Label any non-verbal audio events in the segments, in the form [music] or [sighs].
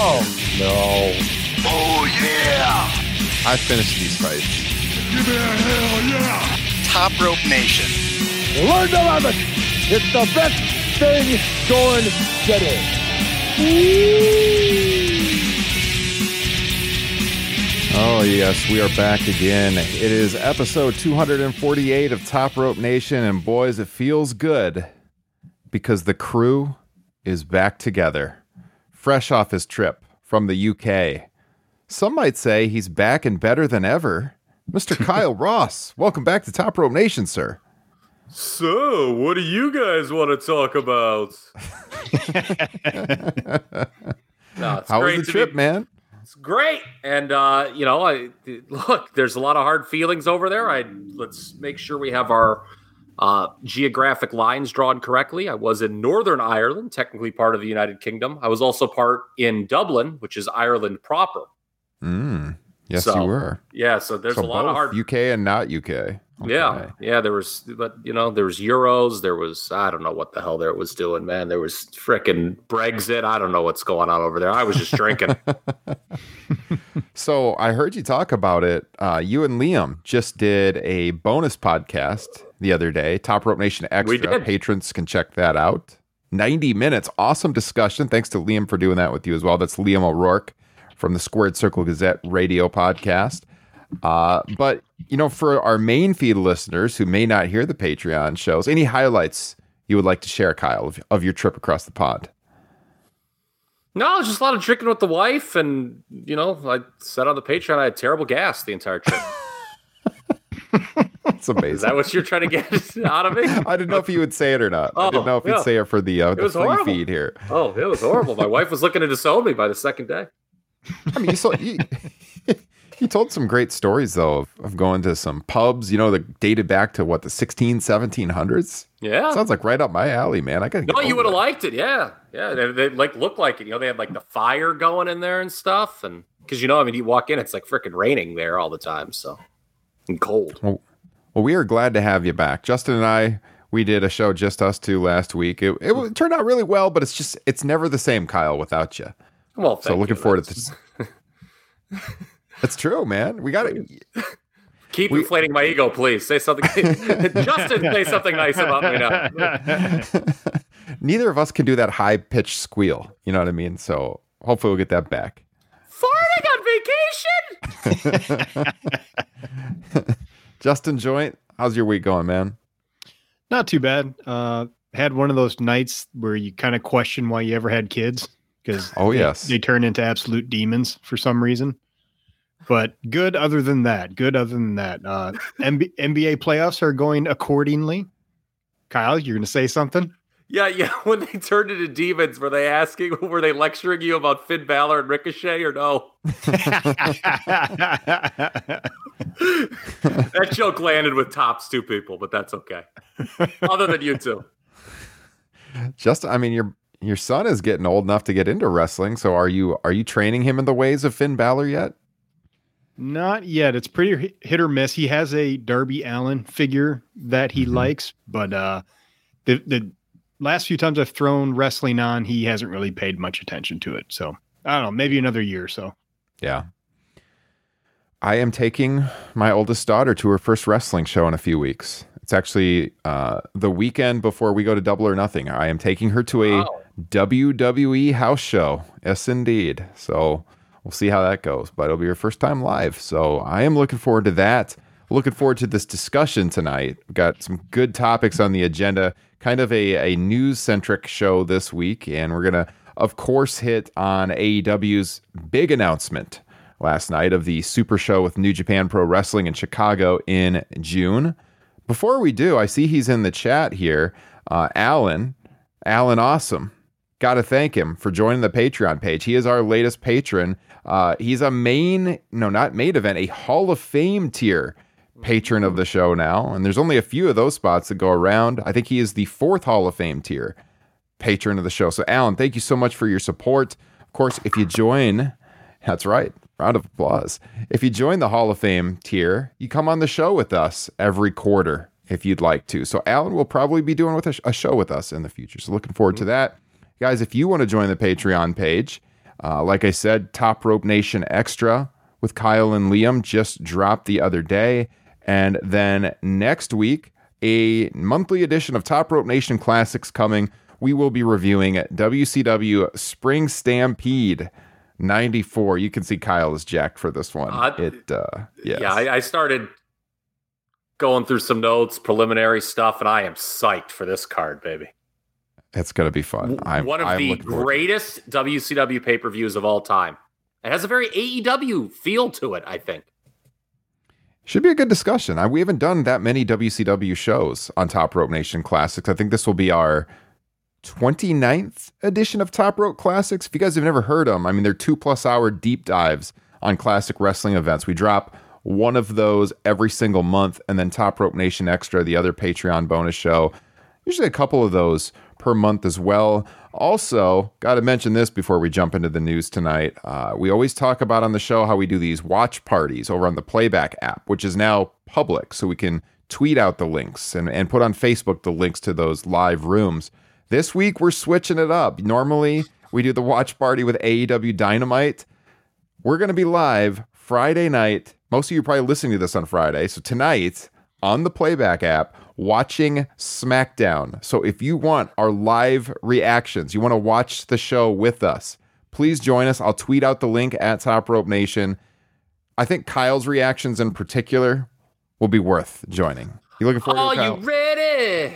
Oh no! Oh yeah! I finished these fights. Give me a hell yeah! Top Rope Nation. Learn to love it. It's the best thing going today. Oh yes, we are back again. It is episode 248 of Top Rope Nation, and boys, it feels good because the crew is back together, fresh off his trip from the UK. Some might say he's back and better than ever. Mr. [laughs] Kyle Ross, welcome back to Top Rope Nation, sir. So, what do you guys want to talk about? [laughs] no, it's How was the trip, be- man? It's great, and uh, you know, I look. There's a lot of hard feelings over there. I let's make sure we have our uh, geographic lines drawn correctly. I was in Northern Ireland, technically part of the United Kingdom. I was also part in Dublin, which is Ireland proper. Mm, yes, So, you were. Yeah, so there's so a lot of hard. UK and not UK. Yeah, Okay. yeah. There was, but you know, there was euros. There was, I don't know what the hell there was doing, man. There was frickin' Brexit. I don't know what's going on over there. I was just drinking. [laughs] So I heard you talk about it. Uh, you and Liam just did a bonus podcast the other day, Top Rope Nation Extra. We did. Patrons can check that out. 90 minutes, awesome discussion. Thanks to Liam for doing that with you as well. That's Liam O'Rourke from the Squared Circle Gazette radio podcast. Uh, but you know, for our main feed listeners who may not hear the Patreon shows, any highlights you would like to share, Kyle, of, of your trip across the pond? no, just a lot of drinking with the wife, and you know, I said on the Patreon I had terrible gas the entire trip. [laughs] That's amazing. Is that what you're trying to get [laughs] out of me? I didn't know if you would say it or not. I Oh, didn't know if yeah. you'd say it for the uh, the free horrible. feed here. Oh, it was horrible. My wife was looking to disown me by the second day. I mean, you saw you, you told some great stories though of, of going to some pubs, you know, that dated back to what the 16, 1700s. Yeah. Sounds like right up my alley, man. I got No, you would have liked it. Yeah, yeah. They, they like looked like it. You know, they had like the fire going in there and stuff, and because you know, I mean, you walk in, it's like freaking raining there all the time, so and cold. Well, well, we are glad to have you back. Justin and I, we did a show just us two last week. It, it turned out really well, but it's just it's never the same, Kyle, without you. Well, So looking you. forward to this. [laughs] It's true, man. We got it. [laughs] Keep we- inflating my ego, please. Say something. [laughs] Justin, say something nice about me now. [laughs] Neither of us can do that high pitched squeal. You know what I mean? So hopefully we'll get that back. Farting on vacation. Justin Joint, how's your week going, man? Not too bad. Uh, had one of those nights where you kind of question why you ever had kids because Oh, they, yes. they turn into absolute demons for some reason. But good other than that. Good other than that. Uh, MB- NBA playoffs are going accordingly. Kyle, you're going to say something? Yeah, yeah. [laughs] When they turned into demons, were they asking, [laughs] were they lecturing you about Finn Balor and Ricochet or no? [laughs] that joke landed with tops two people, but that's okay. Other than you two. Just I mean your your son is getting old enough to get into wrestling, so are you are you training him in the ways of Finn Balor yet? Not yet. It's pretty hit or miss. He has a Darby Allin figure that he likes, but uh, the the last few times I've thrown wrestling on, he hasn't really paid much attention to it. So I don't know, maybe another year or so. Yeah. I am taking my oldest daughter to her first wrestling show in a few weeks. It's actually uh, the weekend before we go to Double or Nothing. I am taking her to a Oh. WWE house show. Yes, indeed. So we'll see how that goes. But it'll be your first time live. So I am looking forward to that. Looking forward to this discussion tonight. We've got some good topics on the agenda. Kind of a, a news centric show this week. And we're going to, of course, hit on AEW's big announcement last night of the Super Show with New Japan Pro Wrestling in Chicago in June. Before we do, I see he's in the chat here. Uh, Alan, Alan Awesome. Got to thank him for joining the Patreon page. He is our latest patron. Uh, he's a main, no, not main event, a Hall of Fame tier patron of the show now. And there's only a few of those spots that go around. I think he is the fourth Hall of Fame tier patron of the show. So, Alan, thank you so much for your support. Of course, if you join, that's right. Round of applause. If you join the Hall of Fame tier, you come on the show with us every quarter if you'd like to. So Alan will probably be doing with a, a show with us in the future. So looking forward to that. Guys, if you want to join the Patreon page, uh, like I said, Top Rope Nation Extra with Kyle and Liam just dropped the other day. And then next week, a monthly edition of Top Rope Nation Classics coming. We will be reviewing WCW Spring Stampede 94. You can see Kyle is jacked for this one. Uh, it, uh, yes. Yeah, I, I started going through some notes, preliminary stuff, and I am psyched for this card, baby. It's going to be fun. I'm, One of I'm the looking forward to it. greatest WCW pay per views of all time. It has a very AEW feel to it, I think. Should be a good discussion. I, we haven't done that many WCW shows on Top Rope Nation Classics. I think this will be our 29th edition of Top Rope Classics. If you guys have never heard them, I mean, they're two plus hour deep dives on classic wrestling events. We drop one of those every single month, and then Top Rope Nation Extra, the other Patreon bonus show. Usually a couple of those per month as well. Also, got to mention this before we jump into the news tonight. Uh, we always talk about on the show how we do these watch parties over on the Playback app, which is now public, so we can tweet out the links and, and put on Facebook the links to those live rooms. This week, we're switching it up. Normally, we do the watch party with AEW Dynamite. We're going to be live Friday night. Most of you probably listening to this on Friday. So tonight on the Playback app, watching SmackDown. So if you want our live reactions, you want to watch the show with us, please join us. I'll tweet out the link at Top Rope Nation. I think Kyle's reactions in particular will be worth joining. You looking forward Are to it, you ready?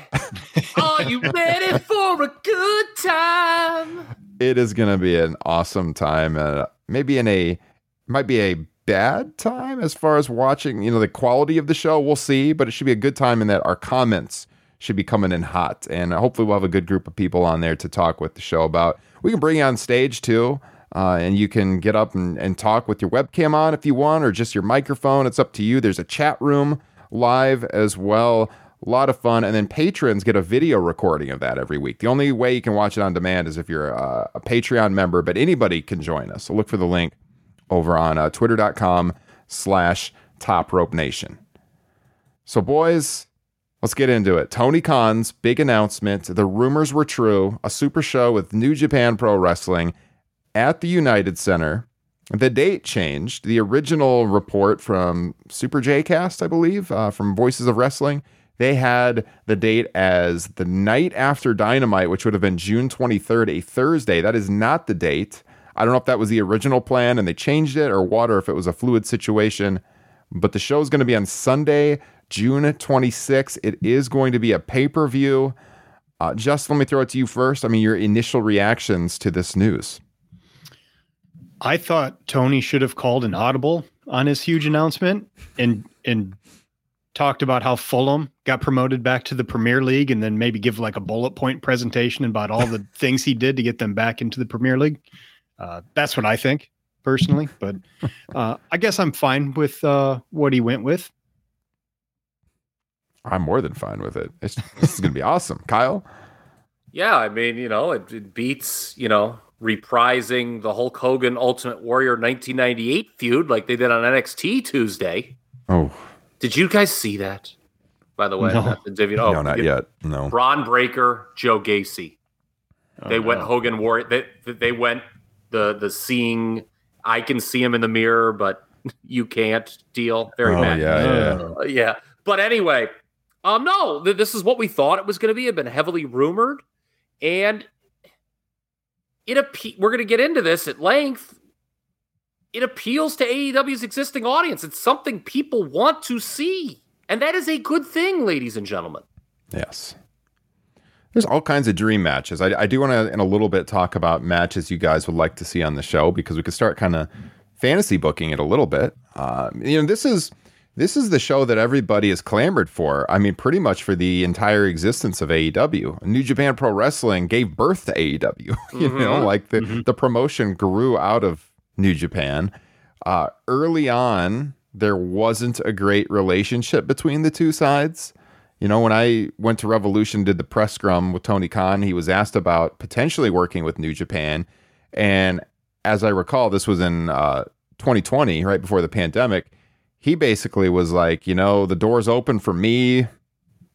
Are you [laughs] ready for a good time? it is going to be an awesome time and maybe in a might be a bad time as far as watching you know the quality of the show we'll see but it should be a good time in that our comments should be coming in hot and hopefully we'll have a good group of people on there to talk with the show about we can bring you on stage too uh, and you can get up and, and talk with your webcam on if you want or just your microphone it's up to you there's a chat room live as well a lot of fun. And then patrons get a video recording of that every week. The only way you can watch it on demand is if you're a, a Patreon member, but anybody can join us. So look for the link over on uh, twitter.com slash top rope nation. So, boys, let's get into it. Tony Khan's big announcement. The rumors were true. A super show with New Japan Pro Wrestling at the United Center. The date changed. The original report from Super J Cast, I believe, uh, from Voices of Wrestling, they had the date as the night after Dynamite, which would have been June 23rd, a Thursday. That is not the date. I don't know if that was the original plan and they changed it or what, or if it was a fluid situation. But the show is going to be on Sunday, June 26th. It is going to be a pay per view. Uh, just let me throw it to you first. I mean, your initial reactions to this news. I thought Tony should have called an audible on his huge announcement and and talked about how Fulham got promoted back to the Premier League and then maybe give like a bullet point presentation about all the things he did to get them back into the Premier League. Uh, that's what I think personally, but [laughs] uh, I guess I'm fine with uh, what he went with. I'm more than fine with it. It's, this is going to be awesome. Kyle? Yeah, I mean, you know, it, it beats, you know, reprising the Hulk Hogan Ultimate Warrior 1998 feud like they did on NXT Tuesday. Oh, Did you guys see that? By the way, No. Not the oh, no, not yeah. yet. No. Bron Breakker, Joe Gacy. They Oh, went no. Hogan Warrior. They they went the the seeing. I can see him in the mirror, but [laughs] you can't deal. Very Oh, bad. yeah, yeah. Uh, yeah. But anyway, Um, no, th- this is what we thought it was going to be. It had been heavily rumored, and it appe- we're going to get into this at length. It appeals to AEW's existing audience. It's something people want to see, and that is a good thing, ladies and gentlemen. Yes. There's all kinds of dream matches. I, I do want to, in a little bit, talk about matches you guys would like to see on the show because we could start kind of fantasy booking it a little bit. Um, you know, this is this is the show that everybody has clamored for. I mean, pretty much for the entire existence of AEW. New Japan Pro Wrestling gave birth to AEW. [laughs] you Mm-hmm. know, like the the promotion grew out of New Japan. Uh, early on, there wasn't a great relationship between the two sides. You know, when I went to Revolution, did the press scrum with Tony Khan, he was asked about potentially working with New Japan. And as I recall, this was in uh, 2020, right before the pandemic. He basically was like, you know, the door's open for me,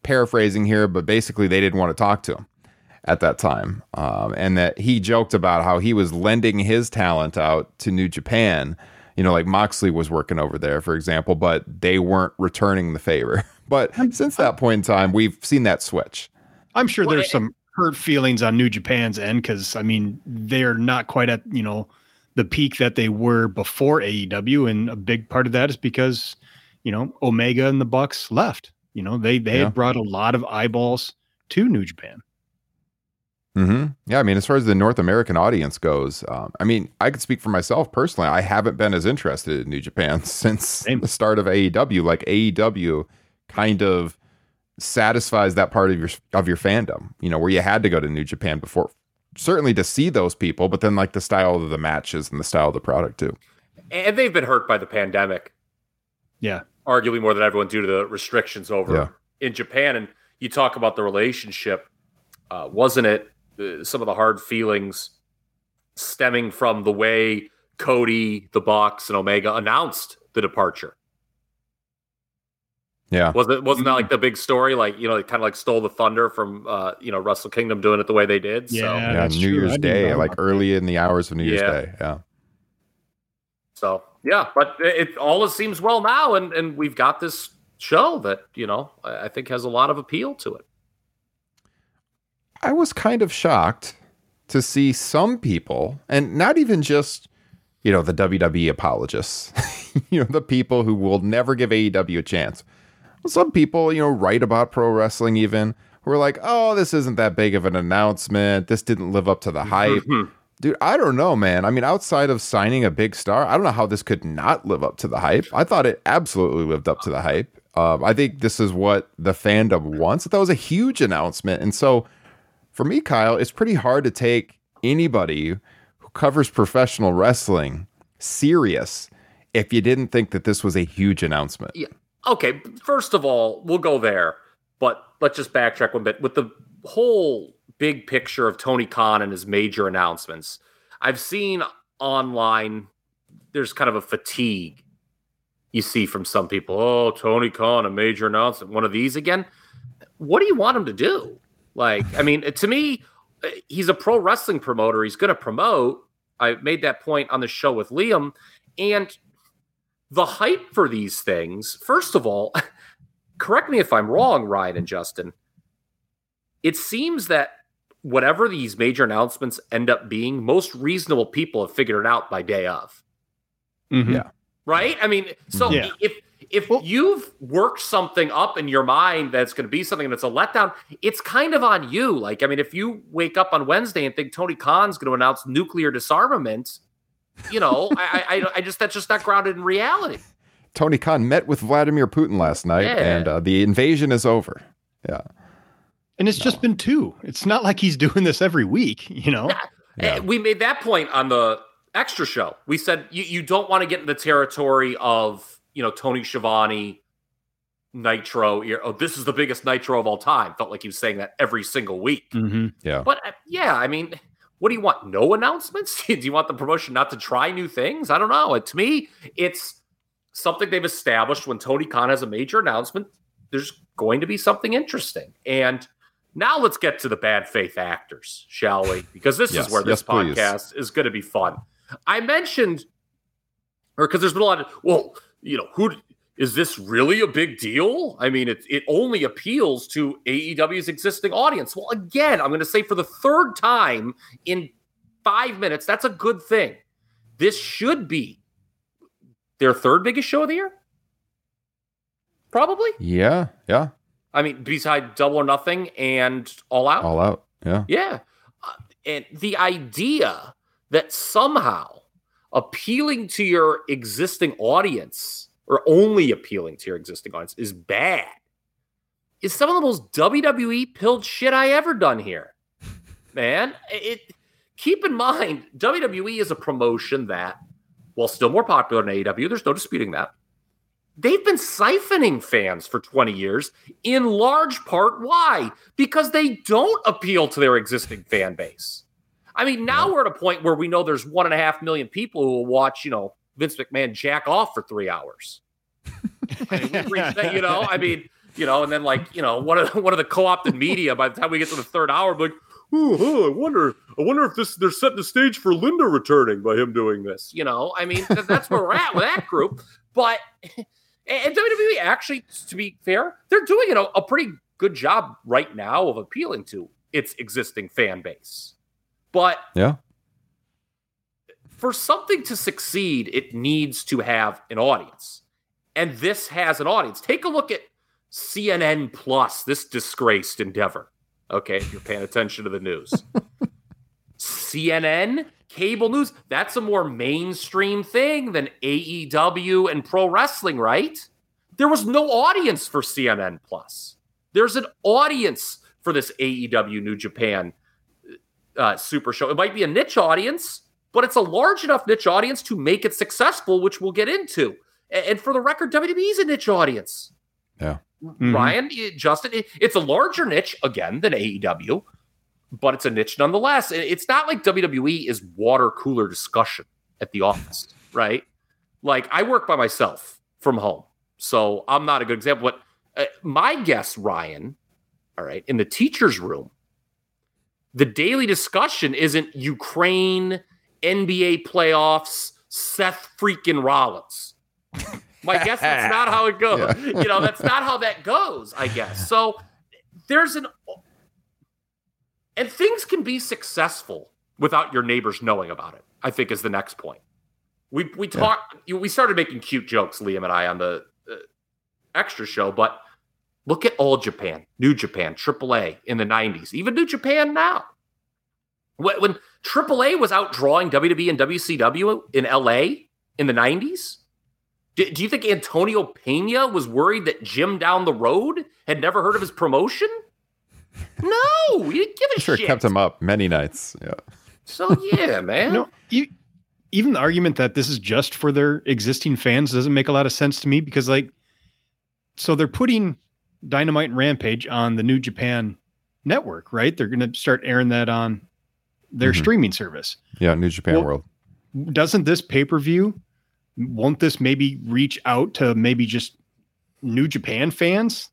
paraphrasing here, but basically they didn't want to talk to him at that time. Um, and that he joked about how he was lending his talent out to New Japan. You know, like Moxley was working over there, for example, but they weren't returning the favor. [laughs] But since that point in time, we've seen that switch. I'm sure there's some hurt feelings on New Japan's end because I mean they're not quite at you know the peak that they were before AEW, and a big part of that is because you know Omega and the Bucks left. You know they they Yeah. had brought a lot of eyeballs to New Japan. hmm Yeah, I mean, as far as the North American audience goes, um, I mean, I could speak for myself personally. I haven't been as interested in New Japan [laughs] since Same. the start of AEW. Like AEW kind of satisfies that part of your of your fandom. You know, where you had to go to New Japan before, certainly to see those people, but then like the style of the matches and the style of the product too. And they've been hurt by the pandemic, Yeah, arguably more than everyone due to the restrictions over Yeah. in Japan. And you talk about the relationship, uh, wasn't it? Uh, some of the hard feelings stemming from the way Cody, the Bucks, and Omega announced the departure. Yeah, Was it wasn't that like the big story? Like you know, it kind of like stole the thunder from uh, you know Wrestle Kingdom doing it the way they did. Yeah. So, yeah. that's New true. Year's Day, like early in the hours of New Year's Yeah. Day. Yeah. so yeah, but it, it all seems well now, and and we've got this show that you know I I think has a lot of appeal to it. I was kind of shocked to see some people, and not even just, you know, the WWE apologists, [laughs] you know, the people who will never give AEW a chance. Some people, you know, write about pro wrestling even, who are like, oh, this isn't that big of an announcement. This didn't live up to the hype. Dude, I don't know, man. I mean, outside of signing a big star, I don't know how this could not live up to the hype. I thought it absolutely lived up to the hype. Um, I think this is what the fandom wants. That was a huge announcement. And so for me, Kyle, it's pretty hard to take anybody who covers professional wrestling serious if you didn't think that this was a huge announcement. Yeah. Okay. First of all, we'll go there, but let's just backtrack one bit with the whole big picture of Tony Khan and his major announcements. I've seen online there's kind of a fatigue you see from some people. Oh, Tony Khan, a major announcement, one of these again. What do you want him to do? Like, I mean, to me, he's a pro wrestling promoter. He's going to promote. I made that point on the show with Liam. And the hype for these things, first of all, [laughs] correct me if I'm wrong, Ryan and Justin. It seems that whatever these major announcements end up being, most reasonable people have figured it out by day of. Mhm. Yeah. Right? I mean, so Yeah. if if you've worked something up in your mind that's going to be something that's a letdown, it's kind of on you. Like, I mean, if you wake up on Wednesday and think Tony Khan's going to announce nuclear disarmament, you know, I, I, I just that's just not grounded in reality. Tony Khan met with Vladimir Putin last night, Yeah. and uh, the invasion is over. Yeah. And it's just been two. It's not like he's doing this every week, you know? Yeah. We made that point on the extra show. We said you, you don't want to get in the territory of you know Tony Schiavone, Nitro. Oh, this is the biggest Nitro of all time. Felt like he was saying that every single week. Mm-hmm. Yeah. But uh, yeah, I mean, what do you want? No announcements? [laughs] do you want the promotion not to try new things? I don't know. To me, it's something they've established when Tony Khan has a major announcement. There's going to be something interesting. And now let's get to the bad faith actors, shall we? Because this Yes, is where this yes, please. podcast is going to be fun. I mentioned, or because there's been a lot of, well, you know, who is this really a big deal? I mean, it, it only appeals to AEW's existing audience. Well, again, I'm going to say for the third time in five minutes, that's a good thing. This should be their third biggest show of the year. Probably. Yeah, yeah, I mean, beside Double or Nothing and All Out. all out. Yeah, Yeah. Uh, and the idea that somehow appealing to your existing audience or only appealing to your existing audience is bad is some of the most WWE pilled shit I ever done here. [laughs] Man, it keep in mind WWE is a promotion that while still more popular than AEW, there's no disputing that. They've been siphoning fans for 20 years, in large part why? Because they don't appeal to their existing fan base. I mean, now we're at a point where we know there's one and a half million people who will watch, you know, Vince McMahon jack off for three hours. [laughs] I mean, we've that, you know, I mean, you know, and then like, you know, one of one of the co-opted media by the time we get to the third hour, like, oh, oh, I wonder, I wonder if this they're setting the stage for Linda returning by him doing this. You know, I mean, th- that's where we're at with that group. But [laughs] and WWE actually, to be fair, they're doing it a, a pretty good job right now of appealing to its existing fan base. But yeah, for something to succeed, it needs to have an audience. And this has an audience. Take a look at CNN Plus, this disgraced endeavor. Okay, if you're paying attention to the news. [laughs] CNN, cable news, that's a more mainstream thing than AEW and pro wrestling, right? There was no audience for CNN Plus. There's an audience for this AEW New Japan uh, Super Show. It might be a niche audience, but it's a large enough niche audience to make it successful, which we'll get into. And for the record, WWE is a niche audience. Yeah. Mhm. Ryan, Justin, it's a larger niche again than AEW, but it's a niche nonetheless. It's not like WWE is water cooler discussion at the office, [laughs] right? Like I work by myself from home, so I'm not a good example. But uh, my guess, Ryan, all right, in the teacher's room, the daily discussion isn't Ukraine, NBA playoffs, Seth freaking Rollins. My guess that's [laughs] not how it goes. You know, that's not how that goes, I guess. So there's an and things can be successful without your neighbors knowing about it. I think is the next point. We we talked we started making cute jokes Liam and I on the uh, extra show, but look at All Japan, New Japan, AAA in the 90s, even New Japan now. When, when AAA was out drawing WWE and WCW in LA in the 90s, do, do you think Antonio Pena was worried that Jim down the road had never heard of his promotion? No, he didn't give a sure shit. kept him up many nights. Yeah, So yeah, [laughs] man. No, e- even the argument that this is just for their existing fans doesn't make a lot of sense to me because, like, so they're putting Dynamite and Rampage on the New Japan network, right? They're going to start airing that on their Mhm. streaming service. yeah, New Japan Well- World. Doesn't this pay per view, won't this maybe reach out to maybe just New Japan fans?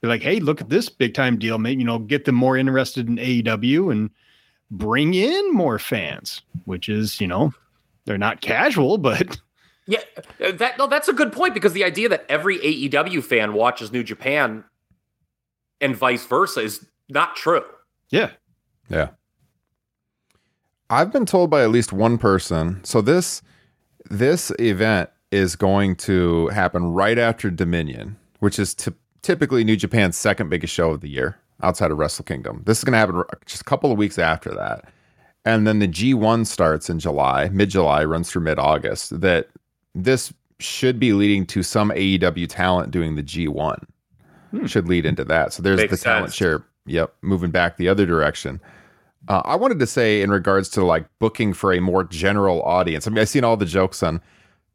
Be like, hey, look at this big time deal. Maybe, you know, get them more interested in AEW and bring in more fans, which is, you know, they're not casual, but Yeah, that no, that's a good point because the idea that every AEW fan watches New Japan and vice versa is not true. yeah. Yeah. I've been told by at least one person. So this this event is going to happen right after Dominion, which is ty- typically New Japan's second biggest show of the year outside of Wrestle Kingdom. This is going to happen just a couple of weeks after that. And then the G1 starts in July, mid-July, runs through mid-August. That this should be leading to some AEW talent doing the G1. Hmm. Should lead into that. So there's Makes the talent sense. share. Yep, moving back the other direction. Uh, I wanted to say in regards to like booking for a more general audience. I mean, I've seen all the jokes on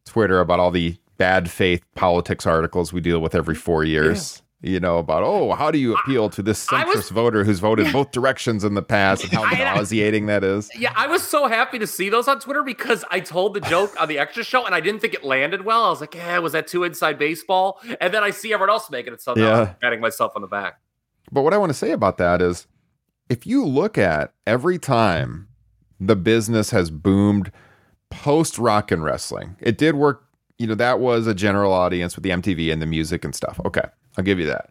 Twitter about all the bad faith politics articles we deal with every four years. You know about oh, how do you appeal to this I was- centrist voter who's voted both directions in the past, and how [laughs] I- nauseating that is. Yeah, I was so happy to see those on Twitter because I told the joke on the extra show and I didn't think it landed well. I was like, yeah, was that too inside baseball? And then I see everyone else making it, so Yeah. I'm patting myself on the back. But what I want to say about that is if you look at every time the business has boomed post rock and wrestling, it did work you know, that was a general audience with the MTV and the music and stuff. Okay, I'll give you that.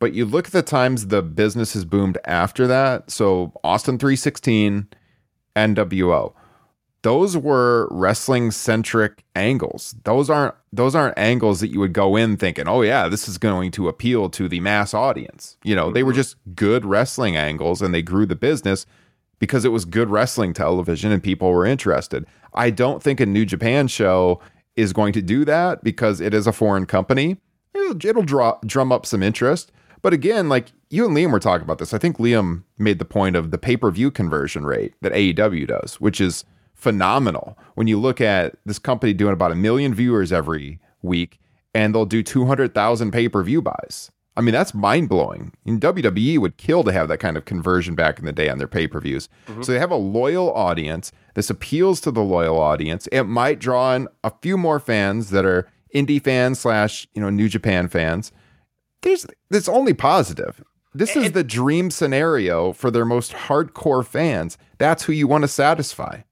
But you look at the times the business has boomed after that. So Austin 316, NWO. Those were wrestling centric angles. Those aren't those aren't angles that you would go in thinking, "Oh yeah, this is going to appeal to the mass audience." You know, they were mm-hmm. just good wrestling angles and they grew the business because it was good wrestling television and people were interested. I don't think a New Japan show is going to do that because it is a foreign company. It'll, it'll draw drum up some interest. But again, like you and Liam were talking about this. I think Liam made the point of the pay-per-view conversion rate that AEW does, which is phenomenal. When you look at this company doing about a million viewers every week and they'll do 200,000 pay-per-view buys. I mean, that's mind blowing. And WWE would kill to have that kind of conversion back in the day on their pay per views. Mm-hmm. So they have a loyal audience. This appeals to the loyal audience. It might draw in a few more fans that are indie fans slash you know New Japan fans. There's it's only positive. This is the dream scenario for their most hardcore fans. That's who you want to satisfy.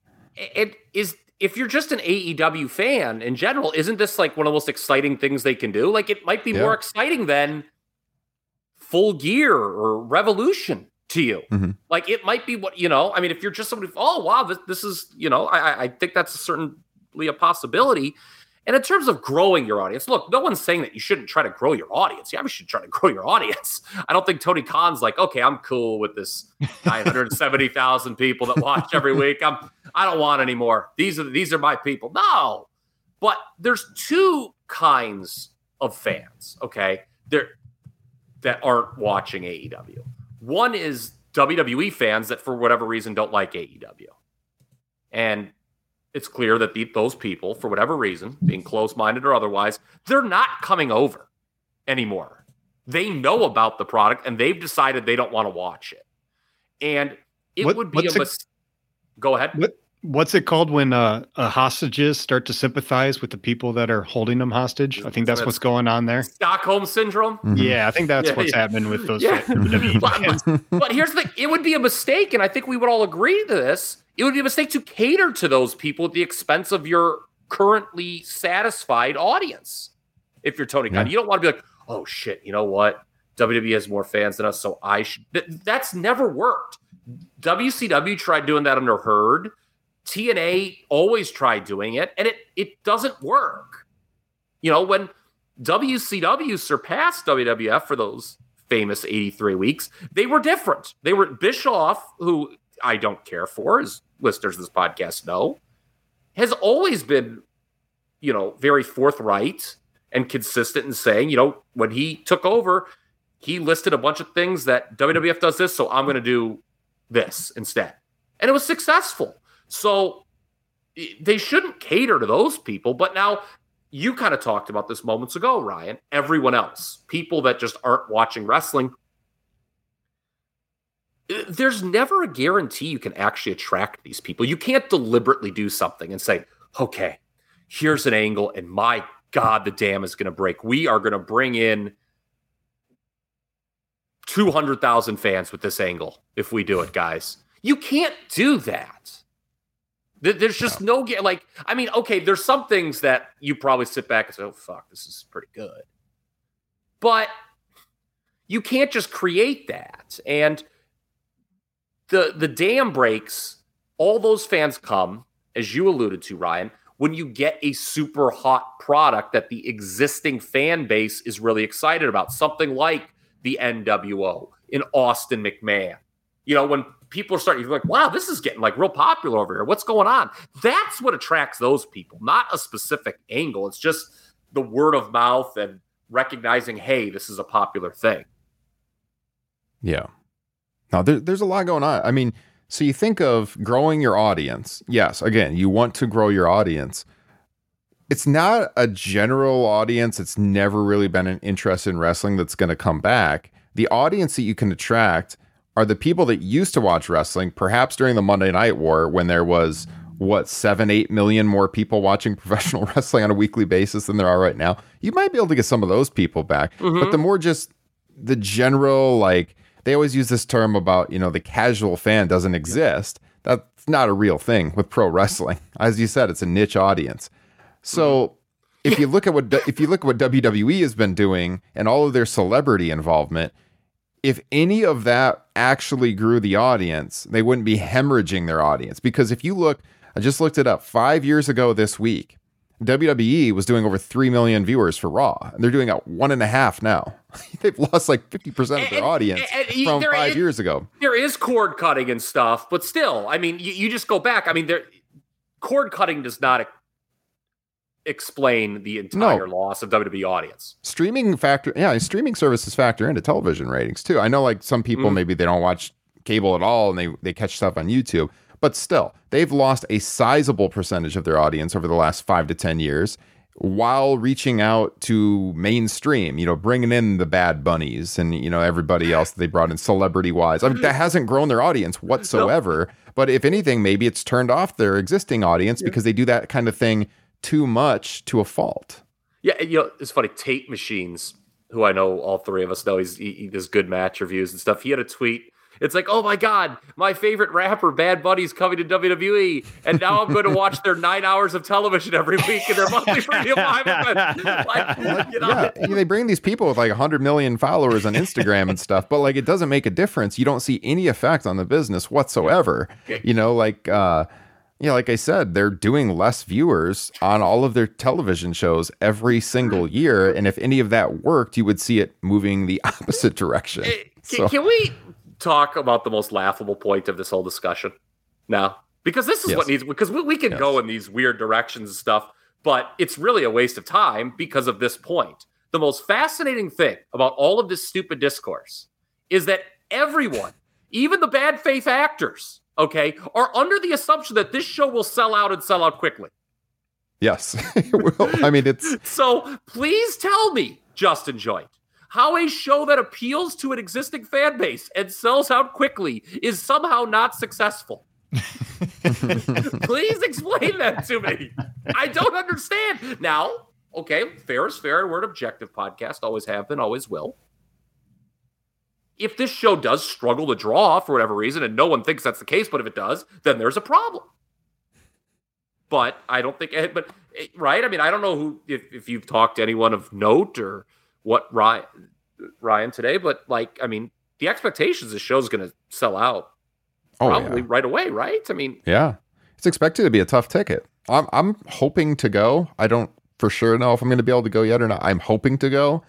It is if you're just an AEW fan in general, isn't this like one of the most exciting things they can do? Like it might be Yeah. more exciting than full gear or revolution to you. Mhm. Like it might be what you know. I mean, if you're just somebody, oh wow, this, this is you know, I, I- I think that's certainly a possibility. And in terms of growing your audience, look, no one's saying that you shouldn't try to grow your audience. Yeah, we should try to [laughs] grow your audience. I don't think Tony Khan's like, okay, I'm cool with this 970,000 people that watch every [laughs] week. I'm I don't want any more. These are these are my people. No. But there's two kinds of fans, okay? There that aren't watching AEW. One is WWE fans that for whatever reason don't like AEW. And it's clear that the, those people, for whatever reason, being close minded or otherwise, they're not coming over anymore. They know about the product and they've decided they don't want to watch it. And it What- would be a it- Go ahead. What what's it called when uh, uh, hostages start to sympathize with the people that are holding them hostage? I think that's what's going on there. Stockholm syndrome. Mhm. Yeah, I think that's Yeah, what's yeah. happening with those Yeah. [laughs] But, but here's the thing it would be a mistake, and I think we would all agree to this. It would be a mistake to cater to those people at the expense of your currently satisfied audience. If you're Tony Khan, Yeah. you don't want to be like, oh shit, you know what? WWE has more fans than us, so I should. Th- that's never worked. WCW tried doing that under Herd. TNA always tried doing it, and it it doesn't work. You know, when WCW surpassed WWF for those famous 83 weeks, they were different. They were Bischoff, who I don't care for, as listeners of this podcast know, has always been, you know, very forthright and consistent in saying, you know, when he took over, he listed a bunch of things that WWF does this, so I'm going to do this instead. And it was successful. So they shouldn't cater to those people. But now you kind of talked about this moments ago, Ryan. Everyone else, people that just aren't watching wrestling, uh, there's never a guarantee you can actually attract these people. You can't deliberately do something and say, okay, here's an angle, and my God, the dam is going to break. We are going to bring in 200,000 fans with this angle if we do it, guys. You can't do that. There- There's just no, gu- like, I mean, okay, there's some things that you probably sit back and say, oh, fuck, this is pretty good. But you can't just create that. And the the dam breaks, all those fans come, as you alluded to, Ryan, when you get a super hot product that the existing fan base is really excited about. Something like the NWO in Austin McMahon. You know, when people are starting, you're like, wow, this is getting like real popular over here. What's going on? That's what attracts those people, not a specific angle. It's just the word of mouth and recognizing, hey, this is a popular thing. Yeah. Now there, there's a lot going on. I mean, so you think of growing your audience. Yes, again, you want to grow your audience. It's not a general audience. It's never really been an interest in wrestling that's going to come back. The audience that you can attract are the people that used to watch wrestling, perhaps during the Monday Night War when there was what seven, eight million more people watching [laughs] professional wrestling on a weekly basis than there are right now. You might be able to get some of those people back, but mm-hmm. the more just the general like they always use this term about you know the casual fan doesn't exist. That's not a real thing with pro wrestling. [laughs] As you said it's a niche audience. So mm-hmm. if you look at what if you look at what WWE has been doing and all of their celebrity involvement, if any of that actually grew the audience, they wouldn't be hemorrhaging their audience. Because if you look, I just looked it up five years ago this week, WWE was doing over three million viewers for Raw, and they're doing out one and a half now. [laughs] They've lost like fifty percent of their And- audience and- and from five is- years ago. there is cord cutting and stuff, but still, I mean, you, you just go back. I mean, there cord cutting does not explain the entire loss of WWE audience. streaming factor yeah streaming services factor into television ratings too i know like some people Mm. maybe they don't watch cable at all and they they catch stuff on youtube but still they've lost a sizable percentage of their audience over the last five to ten years while reaching out to mainstream you know bringing in the bad bunnies and you know everybody else that they brought in celebrity wise i mean that hasn't grown their audience whatsoever but if anything maybe it's turned off their existing audience because they do that kind of thing too much to a fault Yeah, you know, it's funny. Tape Machines, who I know all three of us know, he's, he, he does good match reviews and stuff. He had a tweet. It's like, oh my god, my favorite rapper, Bad Bunny's coming to WWE, and now I'm going to watch their nine hours of television every week in their monthly premium live event. Like, [laughs] you know, yeah, they bring these people with like 100 million followers on Instagram and stuff, but like it doesn't make a difference. You don't see any effect on the business whatsoever. You know, like uh yeah, like I said, they're doing less viewers on all of their television shows every single year, and if any of that worked, you would see it moving the [laughs] opposite direction. Eh, Can, So- can we talk about the most laughable point of this whole discussion now? Because this is Yes. what needs. Because we, we can Yes. go in these weird directions and stuff, but it's really a waste of time because of this point. The most fascinating thing about all of this stupid discourse is that everyone, even the bad faith actors, okay, are under the assumption that this show will sell out and sell out quickly. Yes, [laughs] It will. I mean, it's [laughs] So please tell me, Justin Joint, how a show that appeals to an existing fan base and sells out quickly is somehow not successful. [laughs] please explain that to me. I don't understand. Now, okay, fair is fair. We're an objective podcast, always have been, always will. If this show does struggle to draw for whatever reason, and no one thinks that's the case, but if it does, then there's a problem but I don't think. But eh, right? I mean, I don't know who if, if you've talked to anyone of note or what Ryan Ryan today, but like, I mean, the expectations the show's going to sell out oh yeah. probably right away, right? I mean, Yeah. It's expected to be a tough ticket. I'm I'm hoping to go. I don't for sure know if I'm going to be able to go yet or not. I'm hoping to go.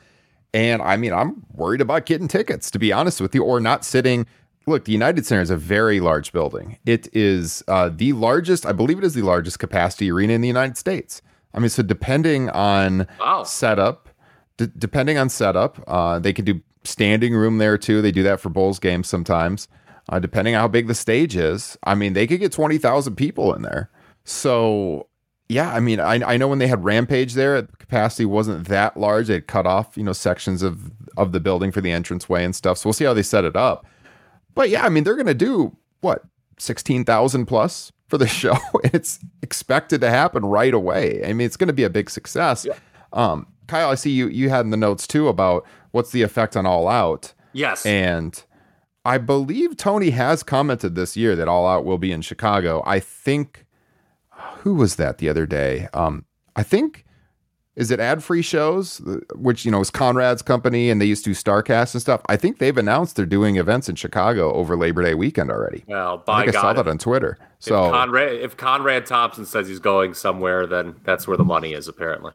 And I mean, I'm worried about getting tickets to be honest with you or not sitting Look, the United Center is a very large building. It is uh, the largest, I believe it is the largest capacity arena in the United States. I mean, so depending on Wow. setup, d- depending on setup, uh, they could do standing room there too. They do that for Bulls games sometimes. Uh, depending on how big the stage is, I mean, they could get twenty thousand people in there. So yeah, I mean, I, I know when they had Rampage there, the capacity wasn't that large. They cut off you know sections of of the building for the entranceway and stuff. So we'll see how they set it up. But yeah, I mean, they're going to do what sixteen thousand plus for the [laughs] show. it's expected to happen right away. I mean, it's going to be a big success. Um, Kyle, I see you you had in the notes too about what's the effect on All Out, yes, and I believe Tony has commented this year that All Out will be in Chicago. I think who was that the other day? Um, I think is it ad free shows, which you know is Conrad's company, and they used to do Starcast and stuff. I think they've announced they're doing events in Chicago over Labor Day weekend already. well, I by think I saw God, that on Twitter. if, So Conrad if Conrad Thompson says he's going somewhere, then that's where the money is apparently.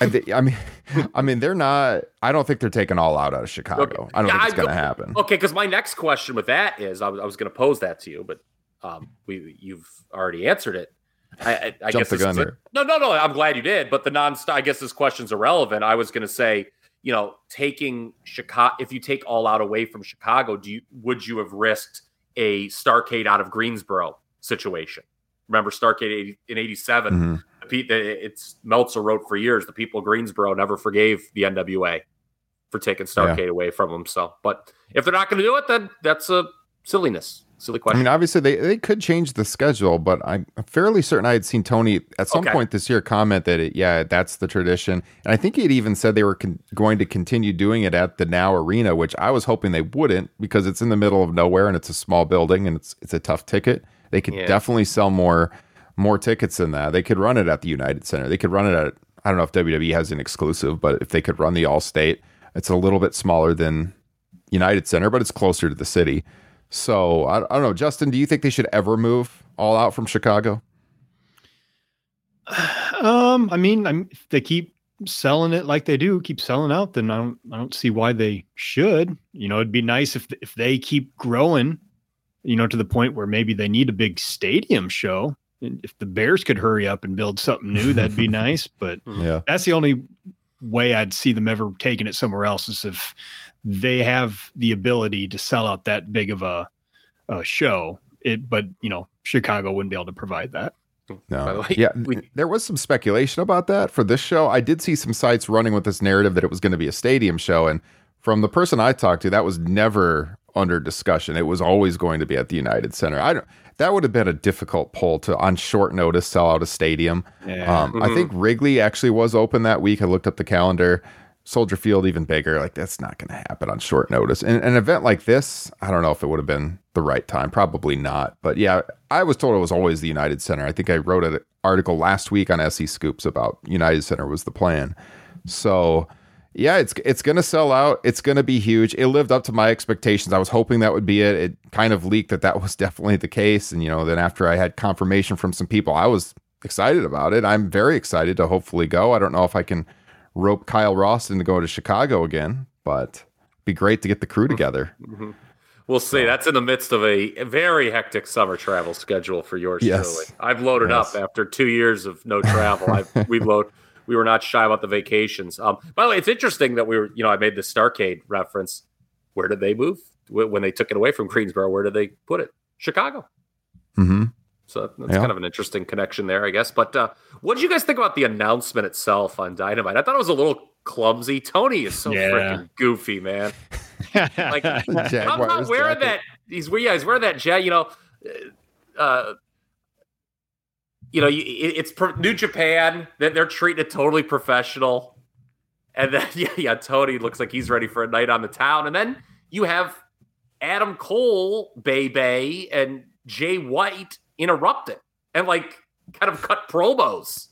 I, I mean, [laughs] I mean, they're not. I don't think they're taking all out out of Chicago. Okay. I don't Yeah, think it's going to happen. Okay, because my next question with that is, I was, I was going to pose that to you, but um, we you've already answered it. I, I, I guess the gun here. no, no, no. I'm glad you did, but the non. I guess this question's irrelevant. I was going to say, you know, taking Chicago. If you take all out away from Chicago, do you would you have risked a Starcade out of Greensboro situation? Remember Starcade 80, in '87? Mhm. The pe- the- It's Meltzer wrote for years. The people of Greensboro never forgave the NWA for taking Starcade away from them. So, but if they're not going to do it, then that's a silliness, silly I mean, obviously they, they could change the schedule, but I'm fairly certain I had seen Tony at some Okay. point this year comment that it, yeah, that's the tradition, and I think he'd even said they were con- going to continue doing it at the Now Arena, which I was hoping they wouldn't because it's in the middle of nowhere and it's a small building and it's it's a tough ticket. They could Yeah. definitely sell more more tickets than that. They could run it at the United Center. They could run it at I don't know if WWE has an exclusive, but if they could run the Allstate, it's a little bit smaller than United Center, but it's closer to the city. So I, I don't know, Justin. Do you think they should ever move All Out from Chicago? [sighs] Um, I mean, I'm if they keep selling it like they do, keep selling out, then I don't I don't see why they should. You know, it'd be nice if if they keep growing, you know, to the point where maybe they need a big stadium show. And if the Bears could hurry up and build something new, that'd be [laughs] nice. But Yeah. that's the only way I'd see them ever taking it somewhere else is if they have the ability to sell out that big of a, a show. It, but you know, Chicago wouldn't be able to provide that. No. By the way, yeah, we- there was some speculation about that for this show. I did see some sites running with this narrative that it was going to be a stadium show, and from the person I talked to, that was never under discussion. It was always going to be at the United Center. I don't. That would have been a difficult pull to, on short notice, sell out a stadium. Yeah. Um, I think Wrigley actually was open that week. I looked up the calendar. Soldier Field even bigger. Like that's not going to happen on short notice. And an event like this, I don't know if it would have been the right time. Probably not. But yeah, I was told it was always the United Center. I think I wrote an article last week on SE Scoops about United Center was the plan. So yeah, it's it's going to sell out. It's going to be huge. It lived up to my expectations. I was hoping that would be it. It kind of leaked that that was [laughs] definitely the case. And you know, then after I had confirmation from some people, I was excited about it. I'm very excited to hopefully go. I don't know if I can rope Kyle Ross into going to Chicago again, but be great to get the crew together. We'll see. That's in the midst of a very hectic summer travel schedule for yours Yes. truly. I've loaded Yes. up after two years of no travel. I've [laughs] we've load. We were not shy about the vacations. Um, by the way, it's interesting that we were. You know, I made the Starcade reference. Where did they move when they took it away from Greensboro? Where did they put it? Chicago. hmm So that's Yeah. kind of an interesting connection there, I guess. But uh, what did you guys think about the announcement itself on Dynamite? I thought it was a little clumsy. Tony is so Yeah. freaking goofy, man. [laughs] Like, [laughs] I'm not Jaguars wearing jacket. that. He's yeah, he's wearing that jet. You know, uh, you know, it's New Japan. That they're treating it totally professional, and then [laughs] yeah, yeah, Tony looks like he's ready for a night on the town, and then you have Adam Cole, Bay Bay, and Jay White interrupt it and like kind of cut promos.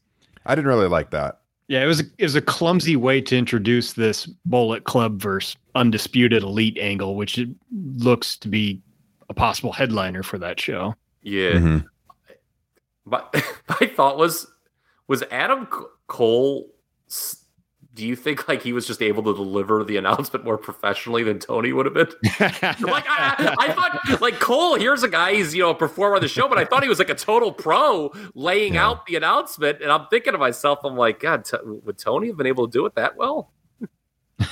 I didn't really like that. Yeah, it was it was a clumsy way to introduce this Bullet Club versus Undisputed Elite angle, which it looks to be a possible headliner for that show. Yeah, Mhm. but [laughs] my thought was was Adam Cole. Do you think like he was just able to deliver the announcement more professionally than Tony would have been? [laughs] [laughs] like I, I thought, like Cole, here's a guy. He's you know a performer on the show, but I thought he was like a total pro laying Yeah. out the announcement. And I'm thinking to myself, I'm like, God, t- would Tony have been able to do it that well? [laughs]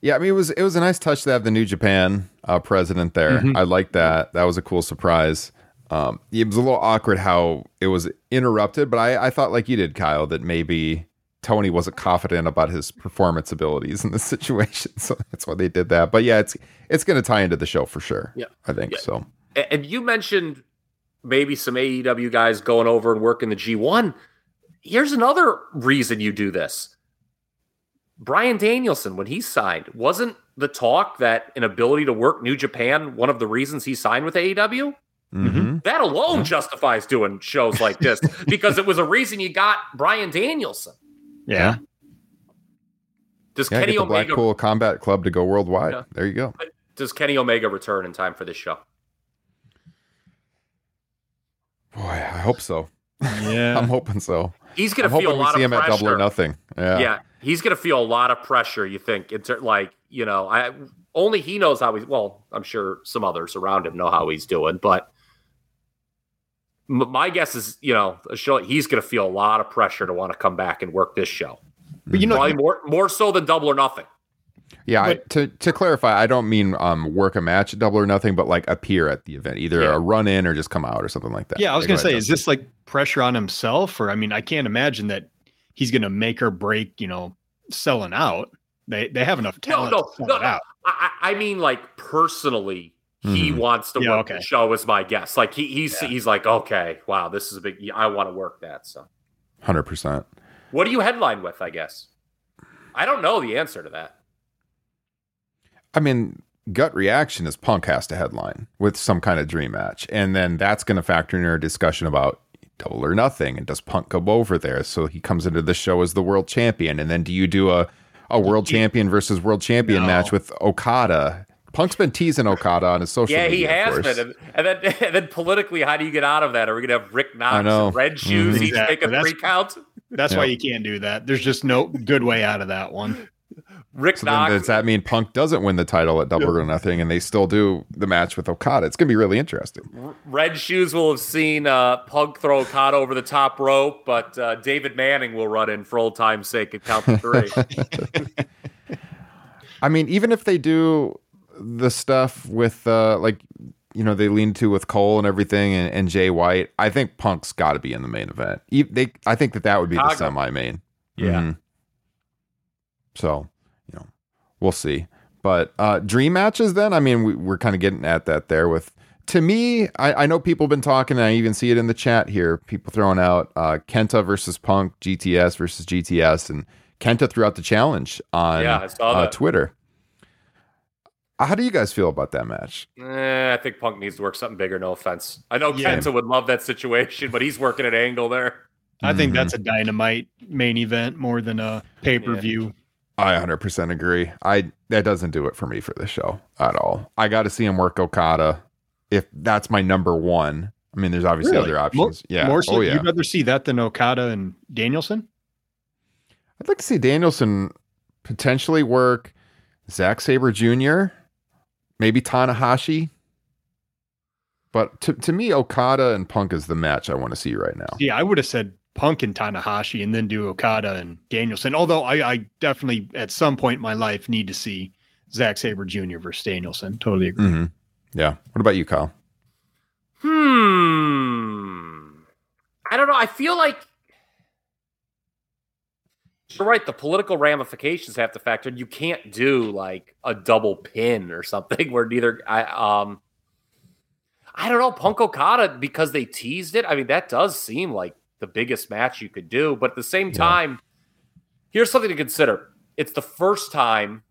Yeah, I mean it was it was a nice touch to have the New Japan uh, president there. Mhm. I like that. That was a cool surprise. Um, it was a little awkward how it was interrupted, but I, I thought like you did, Kyle, that maybe Tony wasn't confident about his performance abilities in this [laughs] situation, so that's why they did that. But yeah, it's it's going to tie into the show for sure. Yeah. I think Yeah. so. And you mentioned maybe some AEW guys going over and working the G1. Here's another reason you do this. Bryan Danielson, when he signed, wasn't the talk that an ability to work New Japan one of the reasons he signed with AEW? Mhm. That alone justifies doing shows like this [laughs] because it was a reason you got Bryan Danielson. Yeah. Does Yeah, Kenny get the Omega Blackpool Combat Club to go worldwide. Yeah. There you go. does Kenny Omega return in time for this show? Boy, I hope so. Yeah. [laughs] I'm hoping so. He's going I'm to feel a hoping we lot see of him pressure. at Double or Nothing. Yeah. yeah, he's going to feel a lot of pressure. You think it's like you know, I only he knows how he's. Well, I'm sure some others around him know how he's doing, but m- my guess is you know, a show he's going to feel a lot of pressure to want to come back and work this show. But you know, Probably more more so than Double or Nothing. Yeah, I, to to clarify, I don't mean um work a match at double or nothing, but like appear at the event, either Yeah. a run in or just come out or something like that. yeah, I was Yeah, gonna go say, ahead, is this like pressure on himself, or I mean, I can't imagine that he's gonna make or break, you know, selling out. They they have enough talent no, to sell no, it no. out. I, I I mean, like personally, he Mhm. wants to Yeah, work okay. the show. Is my guess. Like he, he's Yeah. he's like, okay, wow, this is a big. I want to work that. So, hundred percent. what do you headline with? I guess I don't know the answer to that. I mean, gut reaction is Punk has to headline with some kind of dream match, and then that's going to factor in our discussion about double or nothing? And does Punk go over there? So he comes into the show as the world champion. And then do you do a, a world champion versus world champion No. match with Okada? Punk's been teasing Okada on his social Yeah, he media. of has been. And, and then [laughs] and then politically, how do you get out of that? Are we gonna have Rick Knox and red shoes Mhm. each Exactly. make a That's- three count? That's why you can't do that. There's just no good way out of that one. Rick So Knox. does that mean Punk doesn't win the title at double or nothing and they still do the match with Okada? It's going to be really interesting. Red Shoes will have seen uh, Punk throw Okada over the top rope, but uh, David Manning will run in for old time's sake and count to three. [laughs] I mean, even if they do the stuff with uh like you know they lean to with Cole and everything and, and Jay White, I think Punk's got to be in the main event. They, I think that that would be the Chicago. semi-main. Yeah. Mhm. So you know, we'll see. But uh dream matches, then I mean, we, we're kind of getting at that there with. To me, I, I know people have been talking, and I even see it in the chat here. People throwing out uh, Kenta versus Punk, GTS versus GTS, and Kenta threw out the challenge on Yeah, uh. Twitter. How do you guys feel about that match? Eh, I think Punk needs to work something bigger. No offense. I know Yeah. Kenta would love that situation, but he's working at angle there. I think Mhm. that's a dynamite main event more than a pay per view. I 100% agree. I that doesn't do it for me for the show at all. I got to see him work Okada if that's my number one. I mean, there's obviously other options. yeah. More so, oh yeah. you'd rather see that than Okada and Danielson? I'd like to see Danielson potentially work Zack Sabre Jr., maybe Tanahashi. But to, to me, Okada and Punk is the match I want to see right now. Yeah, I would have said Punk and Tanahashi and then do Okada and Danielson. Although I, I definitely at some point in my life need to see Zack Sabre Jr. versus Danielson. Totally agree. hmm Yeah. What about you, Kyle? Hmm. I don't know. I feel like you're right. The political ramifications have to factor in. You can't do like a double pin or something [laughs] where neither I um I don't know, Punk Okada because they teased it. I mean, that does seem like the biggest match you could do, but at the same Yeah. time, here's something to consider. It's the first time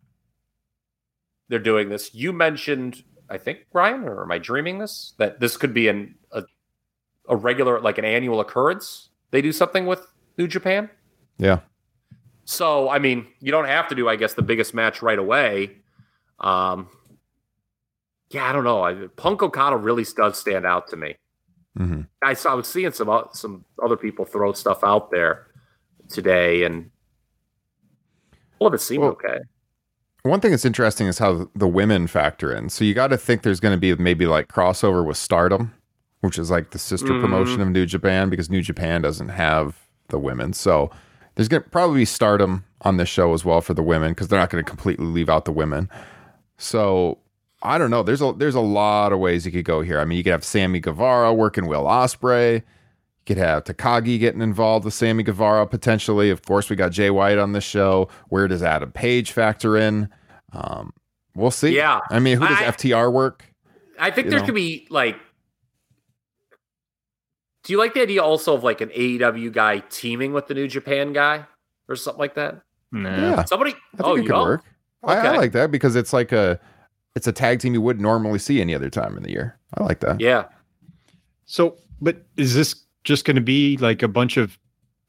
they're doing this. You mentioned, I think, Ryan, or am I dreaming this? That this could be an a, a regular, like an annual occurrence. They do something with New Japan. Yeah. So, I mean, you don't have to do, I guess, the biggest match right away. Um, yeah, I don't know. I, Punk Okada really does stand out to me. hmm I saw, I was seeing some o- some other people throw stuff out there today, and all of it seemed Well, okay. One thing that's interesting is how the women factor in. So you got to think there's going to be maybe like crossover with Stardom, which is like the sister Mhm. promotion of New Japan because New Japan doesn't have the women. So there's going to probably be Stardom on this show as well for the women because they're not going to completely leave out the women. So I don't know. There's a there's a lot of ways you could go here. I mean, you could have Sammy Guevara working Will Ospreay. You could have Takagi getting involved with Sammy Guevara potentially. Of course, we got Jay White on the show. Where does Adam Page factor in? Um, we'll see. Yeah. I mean, who does I- FTR work? I think you there know. could be like. Do you like the idea also of like an AEW guy teaming with the New Japan guy or something like that? Nah. Yeah, Somebody. I oh, think oh, it you could know? work. I, I like that because it's like a it's a tag team you wouldn't normally see any other time in the year. I like that. Yeah. So, but is this just going to be like a bunch of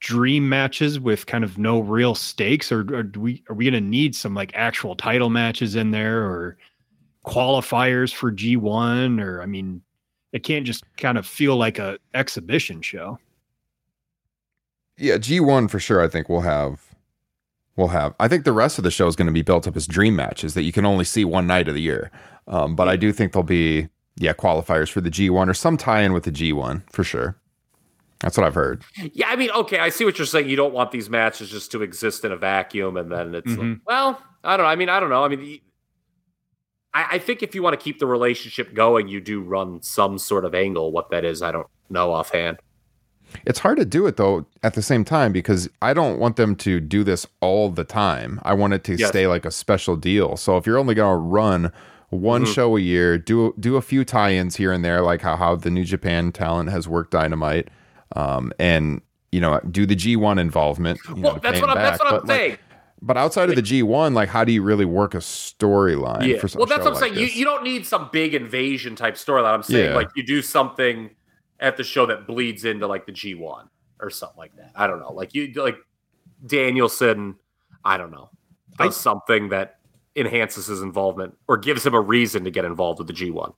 dream matches with kind of no real stakes, or, or do we are we going to need some like actual title matches in there, or qualifiers for G one, or I mean, it can't just kind of feel like a exhibition show. Yeah, G one for sure. I think we'll have. We'll have. I think the rest of the show is going to be built up as dream matches that you can only see one night of the year. Um, but I do think there'll be yeah qualifiers for the G one or some tie in with the G one for sure. That's what I've heard. Yeah, I mean, okay, I see what you're saying. You don't want these matches just to exist in a vacuum, and then it's like, Mhm. well, I don't know. I mean, I don't know. I mean, y- I, I think if you want to keep the relationship going, you do run some sort of angle. What that is, I don't know offhand. It's hard to do it though at the same time because I don't want them to do this all the time. I want it to Yes. stay like a special deal. So if you're only going to run one Mhm. show a year, do do a few tie-ins here and there, like how how the New Japan talent has worked Dynamite, um, and you know do the G1 involvement. you know, well, that's what I'm. That's what I'm But, like, saying. But outside of the G1, like how do you really work a storyline? Yeah. For some Well, that's show what I'm like saying. You, you don't need some big invasion type storyline. I'm saying Yeah. like you do something at the show that bleeds into like the G1 or something like that. I don't know. Like you like Danielson, I don't know, does I- something that enhances his involvement or gives him a reason to get involved with the G1.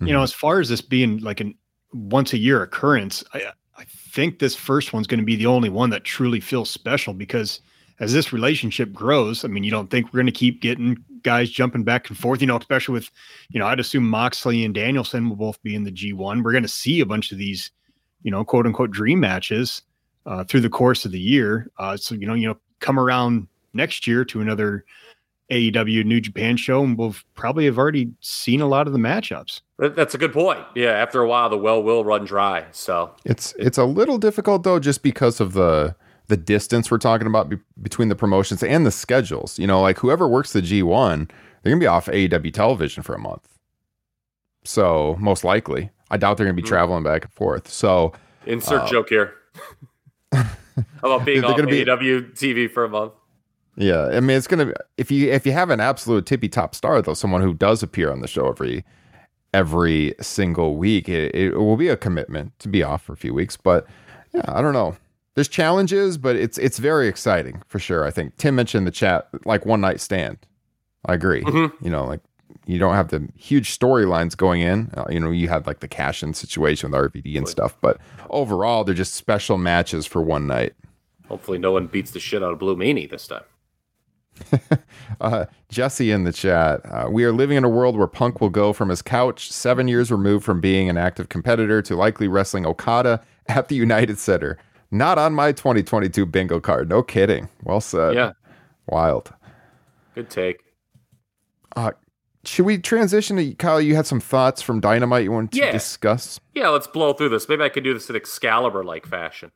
you know, as far as this being like an once a year occurrence, I I think this first one's going to be the only one that truly feels special because as this relationship grows, I mean, you don't think we're going to keep getting guys jumping back and forth, you know, especially with, you know, I'd assume Moxley and Danielson will both be in the G1. We're going to see a bunch of these, you know, quote unquote dream matches uh, through the course of the year. Uh, so, you know, you know, come around next year to another AEW New Japan show, and we'll probably have already seen a lot of the matchups. That's a good point. Yeah, after a while, the well will run dry. So It's it's a little difficult though, just because of the the distance we're talking about be- between the promotions and the schedules. You know, like whoever works the G one, they're gonna be off AEW television for a month. So most likely, I doubt they're gonna be Mhm. traveling back and forth. So insert Uh, joke here [laughs] about being be- AEW TV for a month. yeah, I mean, it's gonna be if you if you have an absolute tippy top star though, someone who does appear on the show every every single week, it, it will be a commitment to be off for a few weeks. But yeah, I don't know. There's challenges, but it's it's very exciting for sure. I think Tim mentioned the chat like one night stand. I agree. Mhm. You know, like you don't have the huge storylines going in. Uh, you know, you had like the cash in situation with RVD and stuff, but overall, they're just special matches for one night. Hopefully, no one beats the shit out of Blue Meanie this time. [laughs] Uh, Jesse in the chat. Uh, we are living in a world where Punk will go from his couch, seven years removed from being an active competitor, to likely wrestling Okada at the United Center. Not on my 2022 bingo card. No kidding. Well said. Yeah, Wild. good take. Uh, should we transition to Kyle? You had some thoughts from Dynamite you wanted to Yeah. discuss. Yeah, let's blow through this. Maybe I could do this in Excalibur like fashion.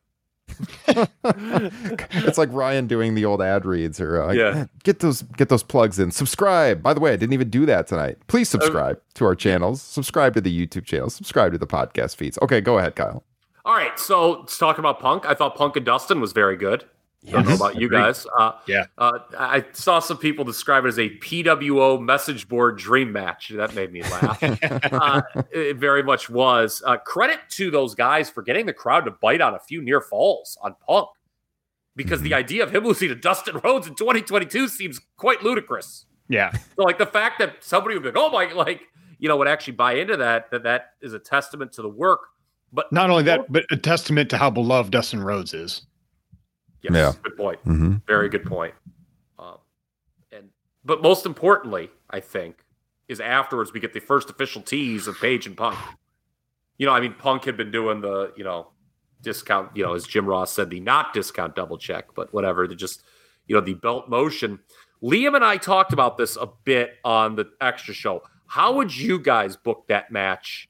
[laughs] it's like Ryan doing the old ad reads or uh, Yeah. get those get those plugs in. Subscribe. By the way, I didn't even do that tonight. Please subscribe to our channels. Subscribe to the YouTube channel. Subscribe to the podcast feeds. Okay, go ahead, Kyle. All right, so let's talk about Punk. I thought Punk and Dustin was very good. I don't know about you guys. Uh, Yeah. Uh, I saw some people describe it as a PWO message board dream match. That made me laugh. [laughs] uh, it very much was. Uh, credit to those guys for getting the crowd to bite on a few near falls on Punk, because the idea of him [laughs] losing to Dustin Rhodes in 2022 seems quite ludicrous. Yeah. So, like the fact that somebody would be like, "Oh my," like you know, would actually buy into that. That that is a testament to the work. But Not only that, but a testament to how beloved Dustin Rhodes is. yes, Yeah. good point. Mm-hmm. Very good point. Um, and but most importantly, I think, is afterwards we get the first official tease of Page and Punk. You know, I mean, Punk had been doing the you know discount, you know, as Jim Ross said, the not discount double check, but whatever, the just you know the belt motion. Liam and I talked about this a bit on the extra show. How would you guys book that match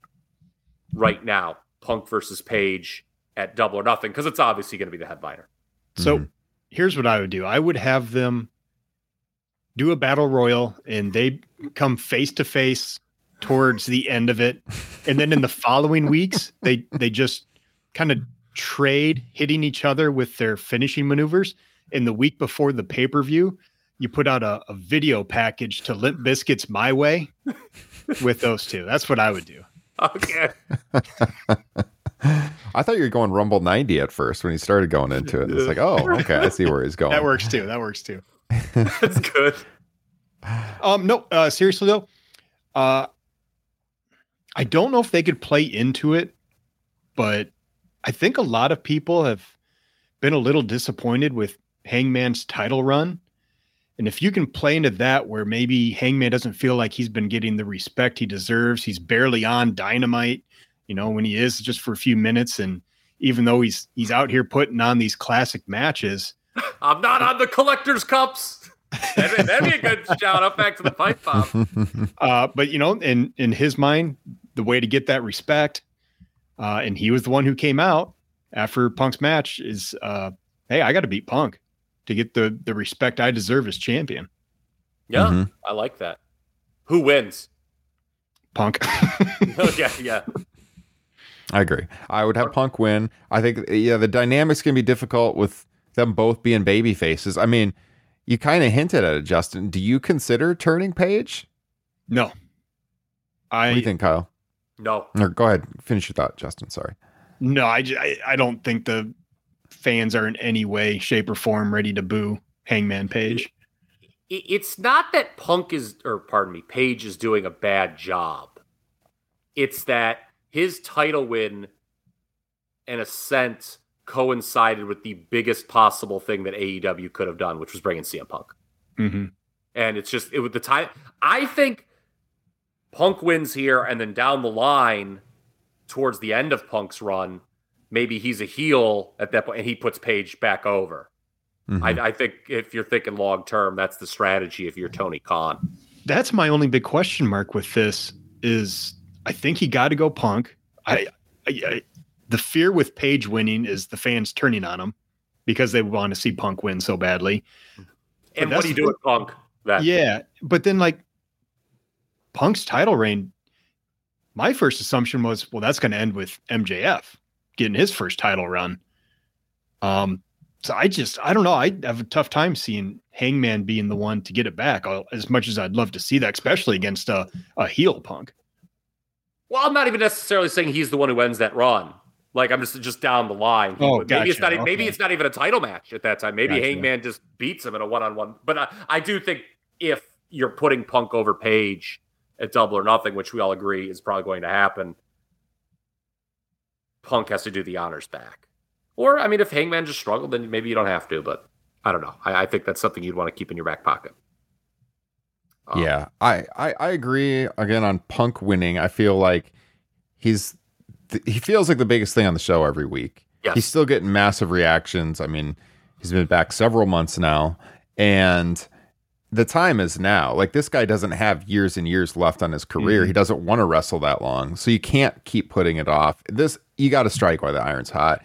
right now, Punk versus Page at Double or Nothing? Because it's obviously going to be the headliner. So Mhm. here's what I would do I would have them do a battle royal and they come face to face towards the end of it. And then in the following weeks, they they just kind of trade hitting each other with their finishing maneuvers. In the week before the pay-per-view, you put out a, a video package to Limp Bizkit's My Way with those two. That's what I would do. Okay. [laughs] I thought you were going Rumble 90 at first when he started going into it. It's like, oh, okay, I see where he's going. That works too. That works too. [laughs] That's good. Um, no, uh, seriously though, uh, I don't know if they could play into it, but I think a lot of people have been a little disappointed with Hangman's title run. And if you can play into that, where maybe Hangman doesn't feel like he's been getting the respect he deserves, he's barely on Dynamite, you know, when he is just for a few minutes, and even though he's he's out here putting on these classic matches, [laughs] I'm not on the collector's cups. That'd be, that'd be a good [laughs] shout. Up back to the pipe bomb. [laughs] Uh, but you know, in in his mind, the way to get that respect, uh, and he was the one who came out after Punk's match is, uh, hey, I got to beat Punk to get the the respect I deserve as champion. Yeah, Mhm. I like that. Who wins? Punk. [laughs] yeah, yeah. I agree. I would have Punk win. I think, yeah, the dynamics can be difficult with them both being baby faces. I mean, you kind of hinted at it, Justin. Do you consider turning Page? no, What do you I think, Kyle? No, Or go ahead, finish your thought, Justin. Sorry. No, I I don't think the fans are in any way, shape, or form ready to boo Hangman Page. it's not that Punk is, or pardon me, Page is doing a bad job. It's that his title win, in a sense, coincided with the biggest possible thing that AEW could have done, which was bringing CM Punk. Mm-hmm. And it's just, it was the time. I think Punk wins here, and then down the line, towards the end of Punk's run, maybe he's a heel at that point, and he puts Page back over. Mhm. I, I think if you're thinking long term, that's the strategy if you're Tony Khan. That's my only big question mark with this is I think he got to go Punk. I, I, I the fear with Page winning is the fans turning on him because they want to see Punk win so badly. And what do you do with Punk? Then? Yeah, but then like Punk's title reign, my first assumption was, well, that's going to end with MJF getting his first title run. Um, so I just, I don't know. I have a tough time seeing Hangman being the one to get it back. As much as I'd love to see that, especially against a, a heel Punk. Well, I'm not even necessarily saying he's the one who ends that run. Like I'm just just down the line. Oh, maybe it's not. e, Maybe it's not even a title match at that time. Maybe Gotcha. Hangman just beats him in a one-on-one. But I, I do think if you're putting Punk over Page at Double or Nothing, which we all agree is probably going to happen, Punk has to do the honors back. Or I mean, if Hangman just struggled, then maybe you don't have to. But I don't know. I, I think that's something you'd want to keep in your back pocket. Um, Yeah, I, I I agree. Again, on Punk winning, I feel like he's th- he feels like the biggest thing on the show every week. Yes. He's still getting massive reactions. I mean, he's been back several months now, and the time is now. Like this guy doesn't have years and years left on his career. Mhm. He doesn't want to wrestle that long, so you can't keep putting it off. This you got to strike while the iron's hot.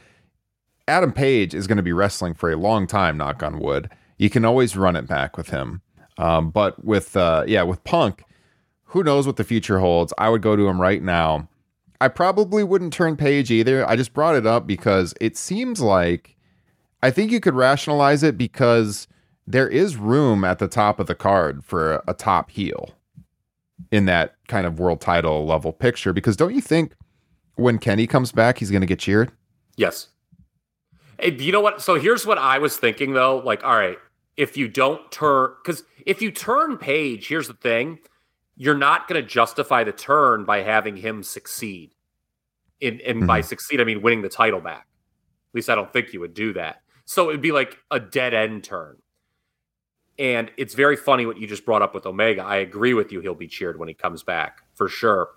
Adam Page is going to be wrestling for a long time. Knock on wood. You can always run it back with him. Um, but with uh, yeah, with Punk, who knows what the future holds? I would go to him right now. I probably wouldn't turn Page either. I just brought it up because it seems like I think you could rationalize it because there is room at the top of the card for a, top heel in that kind of world title level picture. Because don't you think when Kenny comes back, he's going to get cheered? Yes. Hey, you know what? So here's what I was thinking though. Like, all right, if you don't turn, because if you turn Page, here's the thing: you're not going to justify the turn by having him succeed. In and by mm-hmm. succeed, I mean winning the title back. At least I don't think you would do that. So it'd be like a dead end turn. And it's very funny what you just brought up with Omega. I agree with you. He'll be cheered when he comes back for sure.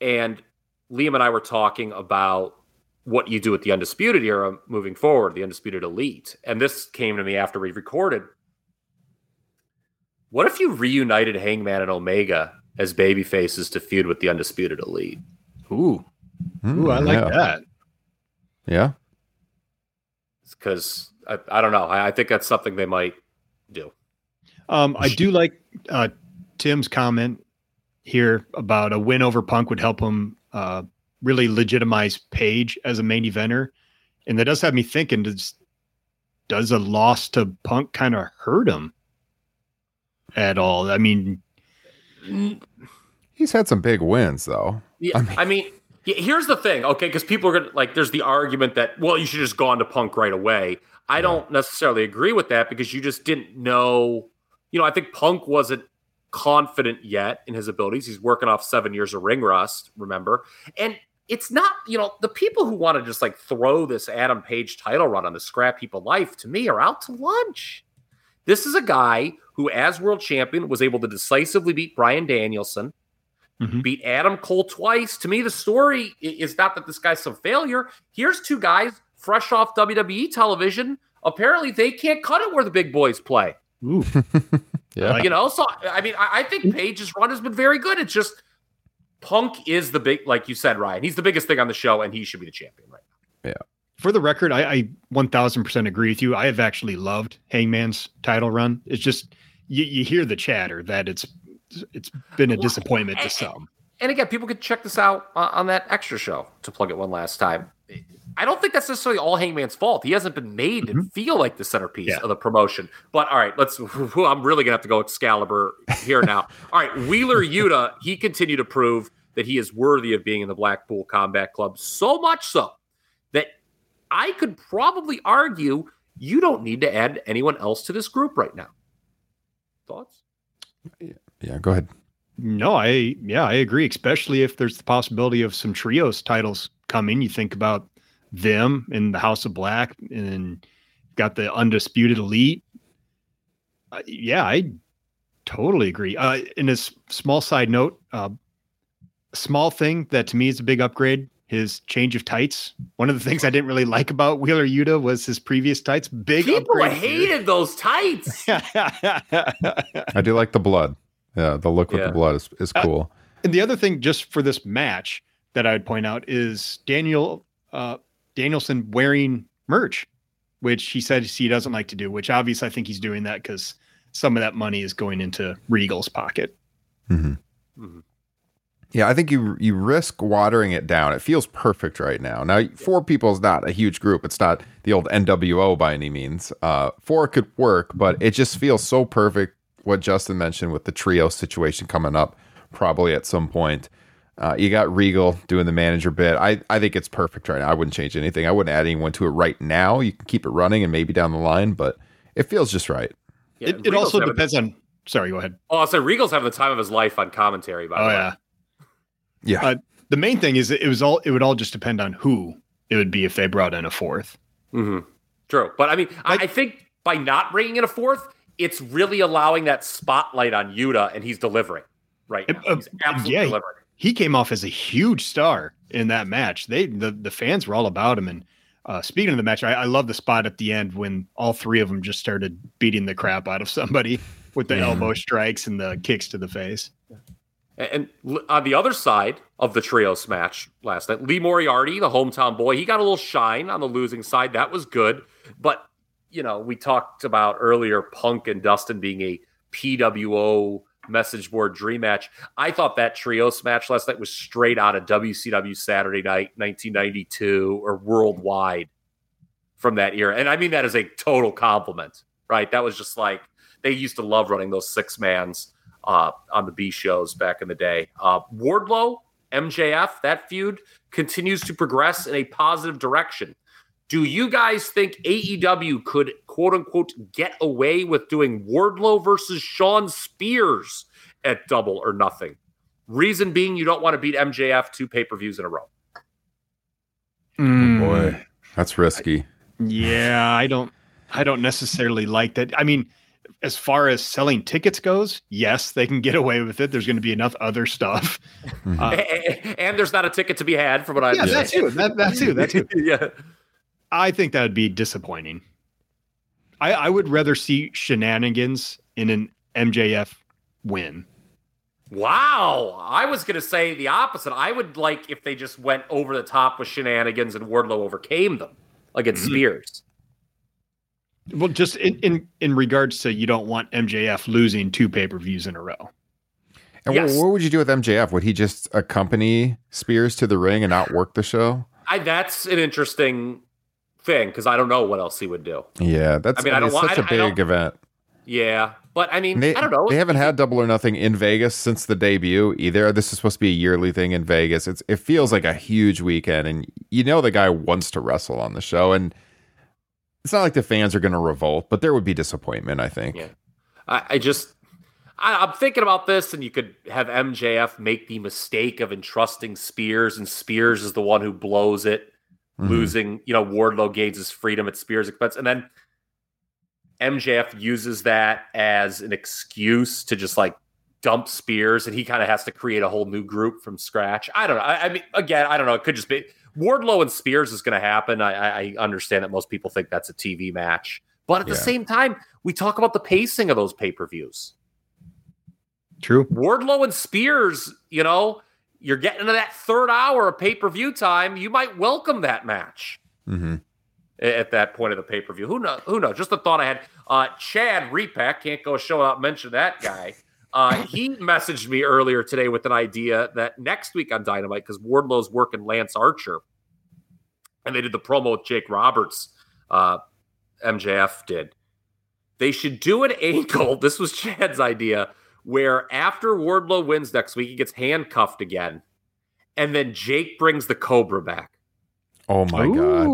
And Liam and I were talking about what you do with the Undisputed era moving forward, the Undisputed Elite. And this came to me after we recorded. What if you reunited Hangman and Omega as baby faces to feud with the Undisputed Elite? Ooh, hmm, ooh, I like yeah. that. Yeah. Because I, I don't know. I, I think that's something they might do. Um, I do like uh, Tim's comment here about a win over Punk would help him uh, really legitimize Page as a main eventer, and that does have me thinking: does does a loss to Punk kind of hurt him at all? I mean, He's had some big wins though. Yeah, I mean, yeah, here's the thing, okay? Because people are gonna like. There's the argument that well, you should just gone to Punk right away. I don't necessarily agree with that because you just didn't know. You know, I think Punk wasn't confident yet in his abilities. He's working off seven years of ring rust. Remember, and it's not. You know, the people who want to just like throw this Adam Page title run on the scrap heap of life to me are out to lunch. This is a guy who, as world champion, was able to decisively beat Bryan Danielson Mhm. beat Adam Cole twice. To me, the story is not that this guy's some failure. Here's two guys fresh off WWE television. Apparently, they can't cut it where the big boys play. ooh, [laughs] Yeah. You know, so I mean, I, I think Page's run has been very good. It's just Punk is the big, like you said, Ryan. He's the biggest thing on the show, and he should be the champion, right? Now. Yeah. For the record, I, I 1000% agree with you. I have actually loved Hangman's title run. It's just you, you hear the chatter that it's it's been a disappointment and- to some. And again, people could check this out uh, on that extra show to plug it one last time. I don't think that's necessarily all Hangman's fault. He hasn't been made to mm-hmm. feel like the centerpiece Yeah. of the promotion. But all right, let's. [laughs] I'm really gonna have to go Excalibur here now. [laughs] all right, Wheeler Yuta, he continued to prove that he is worthy of being in the Blackpool Combat Club. So much so that I could probably argue you don't need to add anyone else to this group right now. Thoughts? Yeah, go ahead. No, I yeah, I agree. Especially if there's the possibility of some trios titles coming. You think about them in the House of Black, and got the undisputed elite. Uh, yeah, I totally agree. Uh, in a small side note, uh, small thing that to me is a big upgrade. His change of tights. One of the things I didn't really like about Wheeler Yuta was his previous tights. Big People upgrade. hated those tights. [laughs] I do like the blood. Yeah, the look with Yeah. the blood is, is Uh, cool. And the other thing, just for this match, that I'd point out is Daniel uh, Danielson wearing merch, which he said he doesn't like to do. Which obviously I think he's doing that because some of that money is going into Regal's pocket. Mhm. Mhm. Yeah, I think you you risk watering it down. It feels perfect right now. Now, four people is not a huge group. It's not the old NWO by any means. Uh, four could work, but it just feels so perfect. What Justin mentioned with the trio situation coming up, probably at some point. Uh, you got Regal doing the manager bit. I, I think it's perfect right now. I wouldn't change anything. I wouldn't add anyone to it right now. You can keep it running and maybe down the line, but it feels just right. Yeah, it it also having- depends on. Sorry, go ahead. Oh, so Regal's having the time of his life on commentary. By Oh the way. yeah. Yeah. Uh, the main thing is it was all. It would all just depend on who it would be if they brought in a fourth. hmm True, but I mean, I, Like- I think by not bringing in a fourth, it's really allowing that spotlight on Yuta, and he's delivering right now. Uh, He's absolutely yeah. delivering. He came off as a huge star in that match. They the the fans were all about him. And uh, speaking of the match, I, I love the spot at the end when all three of them just started beating the crap out of somebody [laughs] with the Yeah. elbow strikes and the kicks to the face. And, and on the other side of the trios match last night, Lee Moriarty, the hometown boy, he got a little shine on the losing side. That was good. But, you know, we talked about earlier Punk and Dustin being a PWO message board dream match. I thought that trios match last night was straight out of WCW Saturday night, 1992, or worldwide from that era. And I mean that as a total compliment, right? That was just like they used to love running those six mans uh, on the B shows back in the day. Uh, Wardlow, MJF, that feud continues to progress in a positive direction. Do you guys think AEW could quote unquote get away with doing Wardlow versus Shawn Spears at double or nothing? Reason being, you don't want to beat MJF two pay per views in a row. Mm, Boy, that's risky. Yeah, I don't I don't necessarily like that. I mean, as far as selling tickets goes, yes, they can get away with it. There's going to be enough other stuff. [laughs] Uh, and there's not a ticket to be had, from what I yeah, that understand. too. That, that too. That [laughs] too. yeah. I think that would be disappointing. I, I would rather see shenanigans in an MJF win. Wow. I was going to say the opposite. I would like if they just went over the top with shenanigans and Wardlow overcame them against Mhm. Spears. Well, just in, in in regards to you don't want MJF losing two pay per views in a row. And Yes. what, what would you do with MJF? Would he just accompany Spears to the ring and not work the show? I, that's an interesting thing because I don't know what else he would do. Yeah, that's I mean, I don't it's want- such I- a I big event. Yeah. But I mean, They, I don't know. They haven't had Double or Nothing in Vegas since the debut either. This is supposed to be a yearly thing in Vegas. It's it feels like a huge weekend, and you know the guy wants to wrestle on the show, and it's not like the fans are going to revolt, but there would be disappointment. I think. Yeah. I, I just, I'm thinking about this, and you could have MJF make the mistake of entrusting Spears, and Spears is the one who blows it. Mhm. losing, you know, Wardlow gains his freedom at Spears' expense. And then MJF uses that as an excuse to just like dump Spears, and he kind of has to create a whole new group from scratch. I don't know. I, I mean, again, I don't know. It could just be Wardlow and Spears is going to happen. I, I, I understand that most people think that's a TV match. But at the same time, we talk about the pacing of those pay per views. True. Wardlow and Spears, you know, you're getting to that third hour of pay per view time. You might welcome that match Mhm. at that point of the pay per view. Who knows? Who knows? Just a thought I had. Uh, Chad Repack can't go show without mention that guy. Uh, he [laughs] messaged me earlier today with an idea that next week on Dynamite, because Wardlow's working Lance Archer, and they did the promo with Jake Roberts. Uh, MJF did. They should do an [laughs] angle. This was Chad's idea, where after Wardlow wins next week, he gets handcuffed again, and then Jake brings the Cobra back. Oh my god,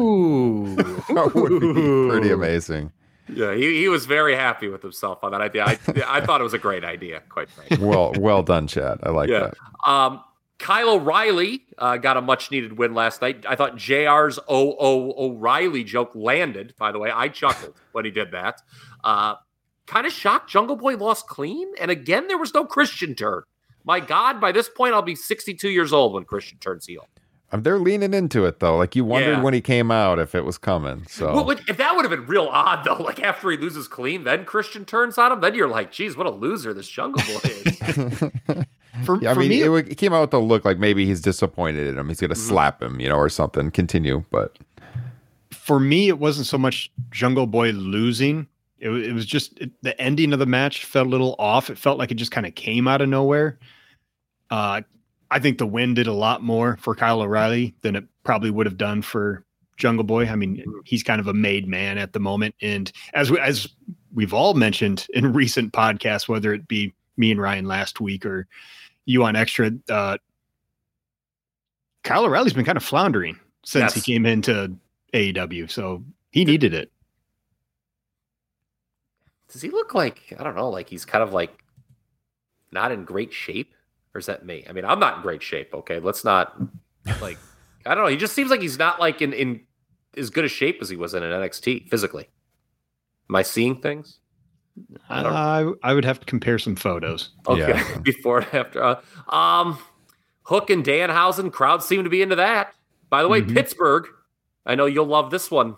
[laughs] that would be pretty amazing. Yeah, he, he was very happy with himself on that idea. I I thought it was a great idea, quite frankly. Well, well done, Chad. I like Yeah. that. Um, Kyle O'Reilly uh, got a much needed win last night. I thought JR's O O O'Reilly joke landed, by the way. I chuckled when he did that. Uh, kind of shocked Jungle Boy lost clean. And again, there was no Christian turn. My God, by this point, I'll be 62 years old when Christian turns heel. Um, They're leaning into it though. Like you wondered Yeah. when he came out if it was coming. So Well, would- if that would have been real odd, though, [laughs] like after he loses clean, then Christian turns on him, then you're like, geez, what a loser this Jungle Boy is. [laughs] [laughs] For, yeah, I for mean, me, it, it came out with the look like maybe he's disappointed in him. He's gonna Mm-hmm. slap him, you know, or something. Continue, but for me, it wasn't so much Jungle Boy losing. It, it was just it, the ending of the match felt a little off. It felt like it just kind of came out of nowhere. Uh, I think the win did a lot more for Kyle O'Reilly than it probably would have done for Jungle Boy. I mean, he's kind of a made man at the moment, and as we, as we've all mentioned in [laughs] recent podcasts, whether it be me and Ryan last week or you on Extra, uh, Kyle O'Reilly's been kind of floundering since he came into AEW, so he needed it. Does he look like, I don't know, like he's kind of like not in great shape? Or is that me? I mean, I'm not in great shape, okay? Let's not, like, [laughs] I don't know. He just seems like he's not like in, in as good a shape as he was in an NXT physically. Am I seeing things? I don't I, I would have to compare some photos. Okay, Yeah. [laughs] before and after. Uh, um, Hook and Danhausen, crowds seem to be into that. By the way, Mhm. Pittsburgh, I know you'll love this one,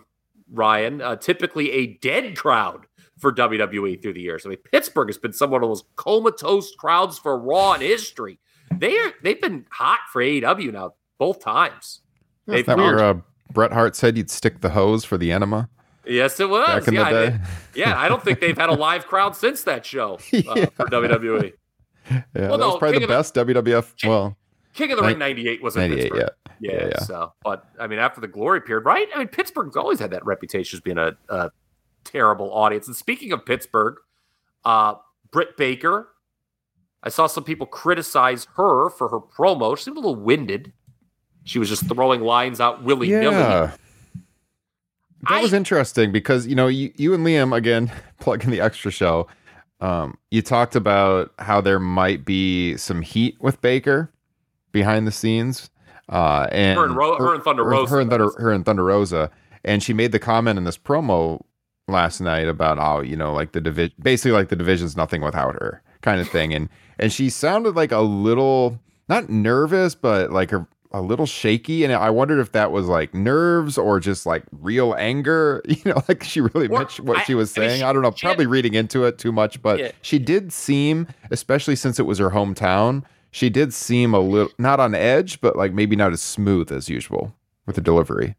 Ryan. Uh, typically a dead crowd for WWE through the years. I mean, Pittsburgh has been somewhat of those comatose crowds for Raw in history. They are they've been hot for AEW now both times. Is that where uh, Bret Hart said you'd stick the hose for the enema yes, it was. back in yeah, the I- day? [laughs] yeah, I don't think they've had a live crowd since that show uh, [laughs] Yeah. for WWE. yeah, that no, was probably King the best WWF. Well, King of the Ring '98 was in Pittsburgh. yeah. Yeah, Yeah, yeah. So, but I mean, after the glory period, right? I mean, Pittsburgh's always had that reputation as being a, a terrible audience. And speaking of Pittsburgh, uh, Britt Baker, I saw some people criticize her for her promo. She seemed a little winded. She was just throwing lines out willy nilly. yeah. That I- was interesting because you know you, you and Liam again [laughs] plugging the extra show. Um, you talked about how there might be some heat with Baker behind the scenes, uh, and Her and Ro- her and Thunder Rosa, her and Thunder, her and Thunder Rosa, and she made the comment in this promo last night about how you know like the division, basically like the division's nothing without her kind of thing, and and she sounded like a little not nervous, but like a a little shaky, and I wondered if that was like nerves or just like real anger. [laughs] You know, like she really Or- meant what I- she was I mean, saying. she- I don't know, had- probably reading into it too much, but Yeah. she did seem, especially since it was her hometown, she did seem a little not on edge, but like maybe not as smooth as usual with the delivery.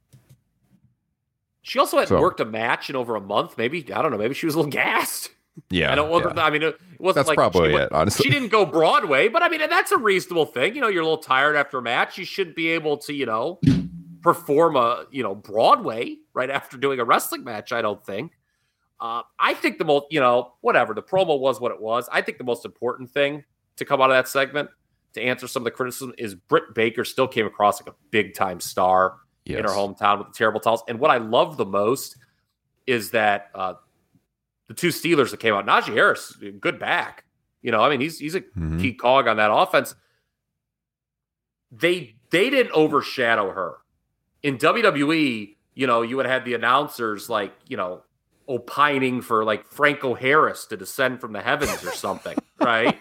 She also hadn't So- worked a match in over a month. Maybe I don't know. Maybe she was a little [laughs] gassed. Yeah, I don't. Wasn't, I mean, it wasn't That's like probably she, it, honestly. She didn't go Broadway, but I mean, that's a reasonable thing. You know, you're a little tired after a match. You shouldn't be able to, you know, perform a, you know, Broadway right after doing a wrestling match. I don't think. Uh, I think the most, you know, whatever. The promo was what it was. I think the most important thing to come out of that segment to answer some of the criticism is Britt Baker still came across like a big time star in her Yes. hometown with the terrible towels. And what I love the most is that uh, the two Steelers that came out, Najee Harris, good back. You know, I mean, he's he's a Mhm. key cog on that offense. They they didn't overshadow her in WWE. You know, you would have had the announcers like you know opining for like Franco Harris to descend from the heavens or something, [laughs] right?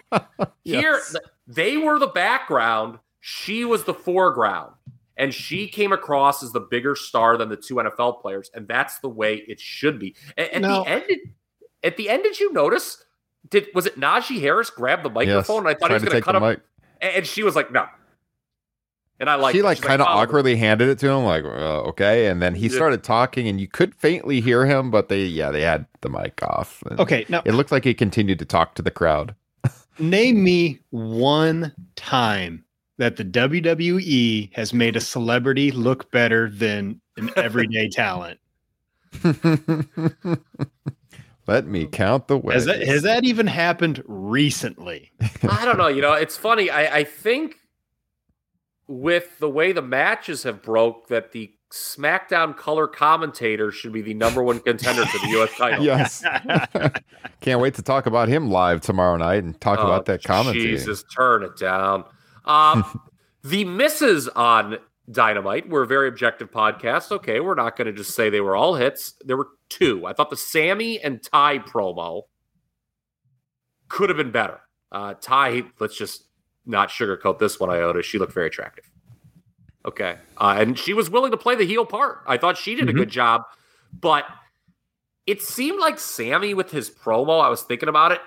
Here, Yes. th- they were the background. She was the foreground. And she came across as the bigger star than the two NFL players. And that's the way it should be. A- At, No. the end, at the end, did you notice? Did was it Najee Harris grab the Yes. microphone? And I thought he Tried was to going to take cut the him. mic. And and she was like, no. And I like she like kind of oh, awkwardly handed it to him, like uh, okay, and then he started talking, and you could faintly hear him, but they yeah they had the mic off. and Okay, now it looked like he continued to talk to the crowd. [laughs] name me one time that the WWE has made a celebrity look better than an everyday talent. [laughs] Let me count the ways. Has that has that even happened recently? I don't know. You know, it's funny. I, I think with the way the matches have broke, that the SmackDown color commentator should be the number one contender for the U.S. [laughs] title. Yes. [laughs] Can't wait to talk about him live tomorrow night and talk Oh, about that commentary. Jesus, turn it down. Um, [laughs] the misses on Dynamite were a very objective podcast. Okay, we're not going to just say they were all hits. There were two. I thought the Sammy and Tay promo could have been better. Uh, Tay, let's just not sugarcoat this one, Iota. She looked very attractive. Okay. Uh, and she was willing to play the heel part. I thought she did a Mhm. good job, but it seemed like Sammy with his promo, I was thinking about it.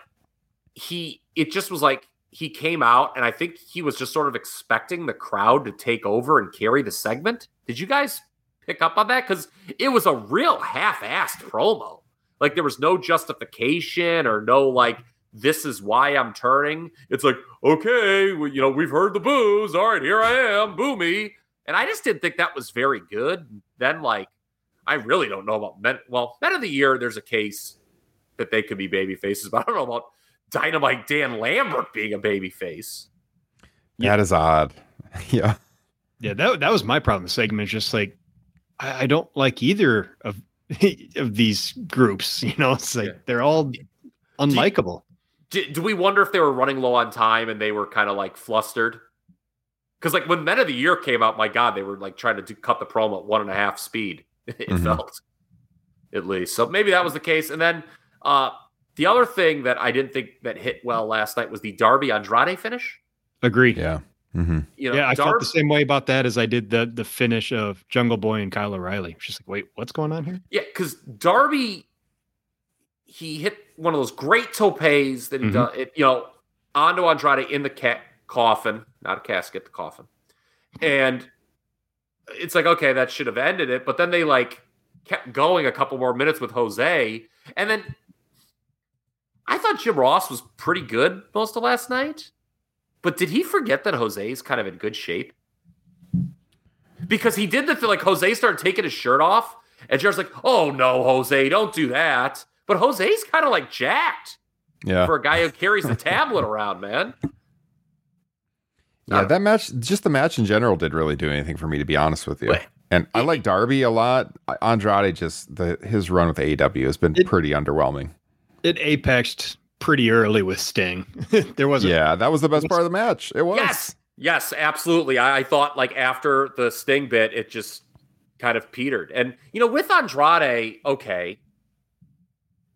He, it just was like he came out, and I think he was just sort of expecting the crowd to take over and carry the segment. Did you guys pick up on that? Because it was a real half assed promo. Like there was no justification or no like, this is why I'm turning. It's like, okay, well, you know, we've heard the boos. All right, here I am, boo me. And I just didn't think that was very good. Then, like, I really don't know about men. Well, men of the year, there's a case that they could be baby faces, [laughs] but I don't know about Dynamite Dan Lambert being a baby face. That is odd. [laughs] yeah. Yeah, that that was my problem. The segment is just like I, I don't like either of [laughs] of these groups. [laughs] You know, it's like Yeah. they're all unlikable. Do, do we wonder if they were running low on time and they were kind of like flustered? Because like when Men of the Year came out, my God, they were like trying to do, cut the promo at one and a half speed. It Mhm. felt at least. So maybe that was the case. And then uh, the other thing that I didn't think that hit well last night was the Darby Andrade finish. Agree. Yeah. hmm You know, yeah, I felt the same way about that as I did the the finish of Jungle Boy and Kyle O'Reilly. It's just like, wait, what's going on here? Yeah, because Darby, he hit one of those great topes that he Mhm. does, it, you know, onto Andrade in the ca- coffin, not a casket, the coffin. And it's like, okay, that should have ended it. But then they like kept going a couple more minutes with Jose. And then I thought Jim Ross was pretty good most of last night. But did he forget that Jose is kind of in good shape? Because he did the thing, like Jose started taking his shirt off, and Jared's like, "Oh no, Jose, don't do that." But Jose's kind of like jacked Yeah. for a guy who carries the tablet [laughs] around, man. Yeah, that match, just the match in general, did really do anything for me, to be honest with you. Wait. And I like Darby a lot. Andrade just the his run with AEW has been It- pretty underwhelming. It apexed pretty early with Sting. [laughs] there wasn't. Yeah, that was the best part of the match. It was. Yes, yes, absolutely. I, I thought like after the Sting bit, it just kind of petered. And you know, with Andrade, okay,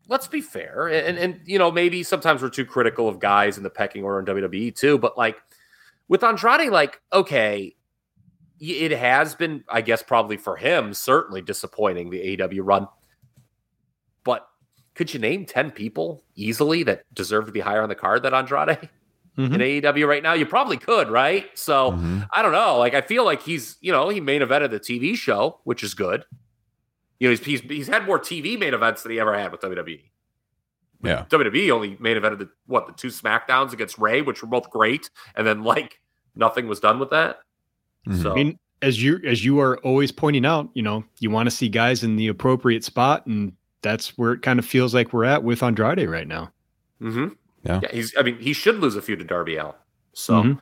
let's be fair, and and you know, maybe sometimes we're too critical of guys in the pecking order in WWE too. But like with Andrade, like okay, it has been, I guess, probably for him, certainly disappointing the AEW run. But could you name ten people easily that deserve to be higher on the card than Andrade? Mhm. in AEW right now? You probably could, right? So Mhm. I don't know. Like I feel like he's, you know, he main evented the TV show, which is good. You know, he's he's, he's had more TV main events than he ever had with WWE. Yeah. WWE only main evented the what the two Smackdowns against Rey, which were both great, and then like nothing was done with that. Mhm. So I mean, as you as you are always pointing out, you know, you want to see guys in the appropriate spot, and that's where it kind of feels like we're at with Andrade right now. mhm. Yeah. yeah, he's. I mean, he should lose a few to Darby Allin. So Mhm.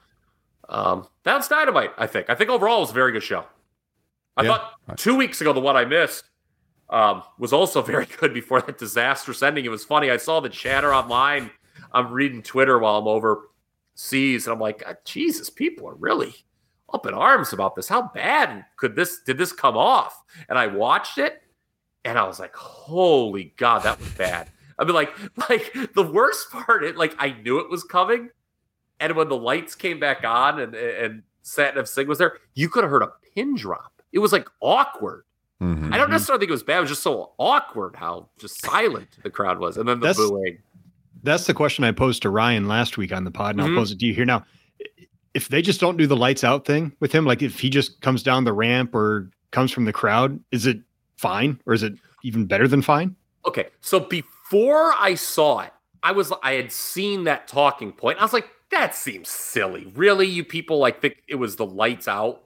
um, that's Dynamite. I think. I think overall it was a very good show. I Yeah. thought two weeks ago the one I missed um, was also [laughs] very good before that disastrous ending. It was funny. I saw the chatter online. I'm reading Twitter while I'm overseas, and I'm like, Jesus, people are really up in arms about this. How bad could this did this come off? And I watched it, and I was like, holy God, that was bad. I mean, like, [laughs] like the worst part, it like I knew it was coming, and when the lights came back on and and Satnam Singh was there, you could have heard a pin drop. It was like awkward. Mhm. I don't necessarily think it was bad. It was just so awkward how just silent the crowd was, and then the That's- booing. That's the question I posed to Ryan last week on the pod, and Mhm. I'll pose it to you here now. If they just don't do the lights out thing with him, like if he just comes down the ramp or comes from the crowd, is it fine or is it even better than fine? Okay, so before I saw it, I was I had seen that talking point. I was like, that seems silly. Really, you people like think it was the lights out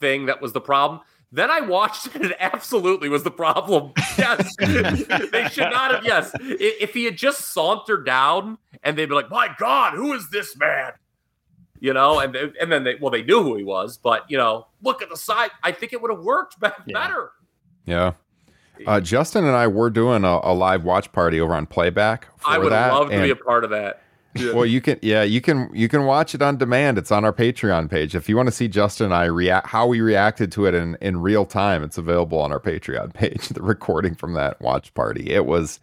thing that was the problem. Then I watched [laughs] it, and it absolutely was the problem. [laughs] Yes, [laughs] they should not have. Yes, if he had just sauntered down and they'd be like, "My God, who is this man?" you know, and and then they well they knew who he was, but you know, look at the side. I think it would have worked better. Yeah. Yeah. Uh, Justin and I were doing a, a live watch party over on playback. For I would that, love to be a part of that. Yeah. [laughs] well, you can, yeah, you can, you can watch it on demand. It's on our Patreon page. If you want to see Justin and I react, how we reacted to it in in real time, it's available on our Patreon [laughs] page. The recording from that watch party. It was,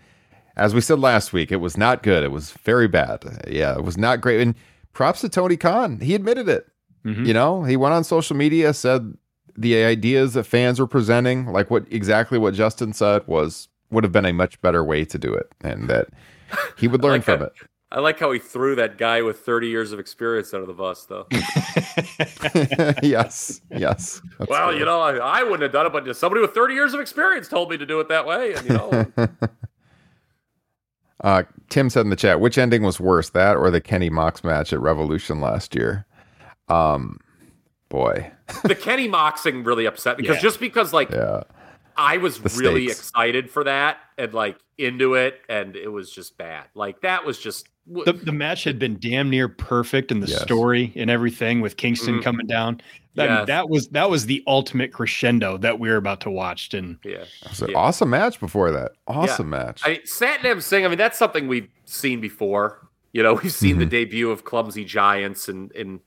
as we said last week, it was not good. It was very bad. Yeah, it was not great. And props to Tony Khan. He admitted it. Mhm. You know, he went on social media, said the ideas that fans were presenting, like what exactly what Justin said, was would have been a much better way to do it, and that he would [laughs] learn like from that. it. I like how he threw that guy with 30 years of experience under the bus, though. [laughs] yes, yes. well, you know, I, I wouldn't have done it, but just somebody with 30 years of experience told me to do it that way. And, you know, [laughs] uh, Tim said in the chat, which ending was worse, that or the Kenny Mox match at Revolution last year? Um, boy, [laughs] the Kenny Moxing really upset me because Yeah. just because, like, yeah, I was The really stakes. excited for that and, like, into it, and it was just bad. Like, that was just. the, the match had been damn near perfect in the Yes. story and everything with Kingston Mhm. coming down. I mean, Yes. that was that was the ultimate crescendo that we were about to watch. And yeah. was an Yeah. awesome match before that. Awesome match. I mean, Satnam Singh, I mean, that's something we've seen before. You know, we've seen the Mm-hmm. debut of clumsy giants in, in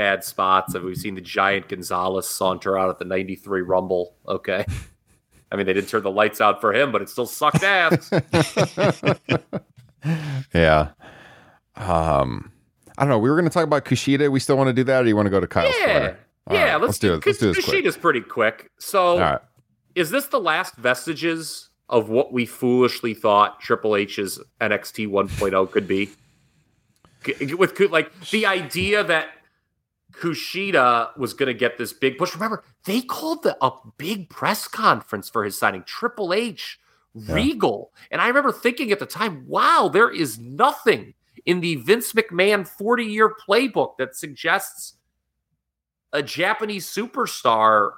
bad spots. We've seen the giant Gonzalez saunter out at the 93 Rumble. Okay. I mean, they didn't turn the lights out for him, but it still sucked ass. [laughs] yeah. Um, I don't know. We were going to talk about Kushida. We still want to do that, or you want to go to Kyle? yeah. Yeah, right, let's, do it. Let's do this quick. Pretty quick. So, right. is this the last vestiges of what we foolishly thought Triple H's NXT 1.0 could be? With like the idea that Kushida was going to get this big push. Remember, they called the a big press conference for his signing. Triple H, Regal, and I remember thinking at the time, "Wow, there is nothing in the Vince McMahon 40 year playbook that suggests a Japanese superstar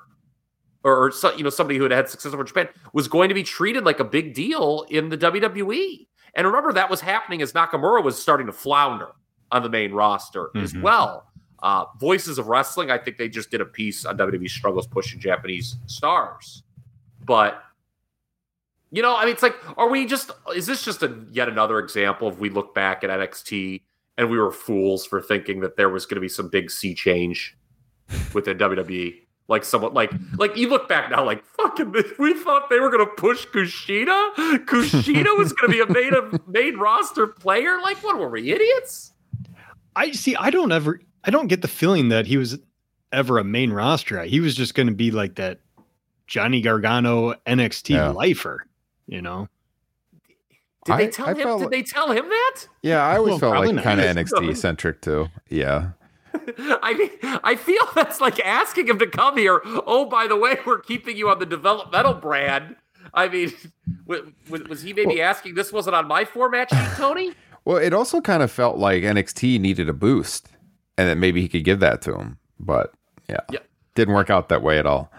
or, or you know somebody who had had success over Japan was going to be treated like a big deal in the WWE. And remember that was happening as Nakamura was starting to flounder on the main roster as Mhm. well. Uh, Voices of Wrestling, I think they just did a piece on WWE struggles pushing Japanese stars. But you know, I mean, it's like, are we just? Is this just a yet another example of we look back at NXT and we were fools for thinking that there was going to be some big sea change within WWE? Like someone like like you look back now, like fucking, we thought they were going to push Kushida. Kushida was going to be a main of main roster player. Like, what were we idiots? I see. I don't ever. I don't get the feeling that he was ever a main roster. He was just going to be like that Johnny Gargano NXT Yeah. lifer. You know. Did they I- tell I him? Did like- they tell him that? Yeah, I always Well, felt probably like not. kind of [laughs] NXT centric too. Yeah. [laughs] I mean, I feel [laughs] that's like asking him to come here. Oh, by the way, we're keeping you on the developmental brand. I mean, was, was he maybe asking this wasn't on my format sheet, Tony? Well, it also kind of felt like NXT needed a boost, and that maybe he could give that to him. But yeah, Yeah. didn't work out that way at all.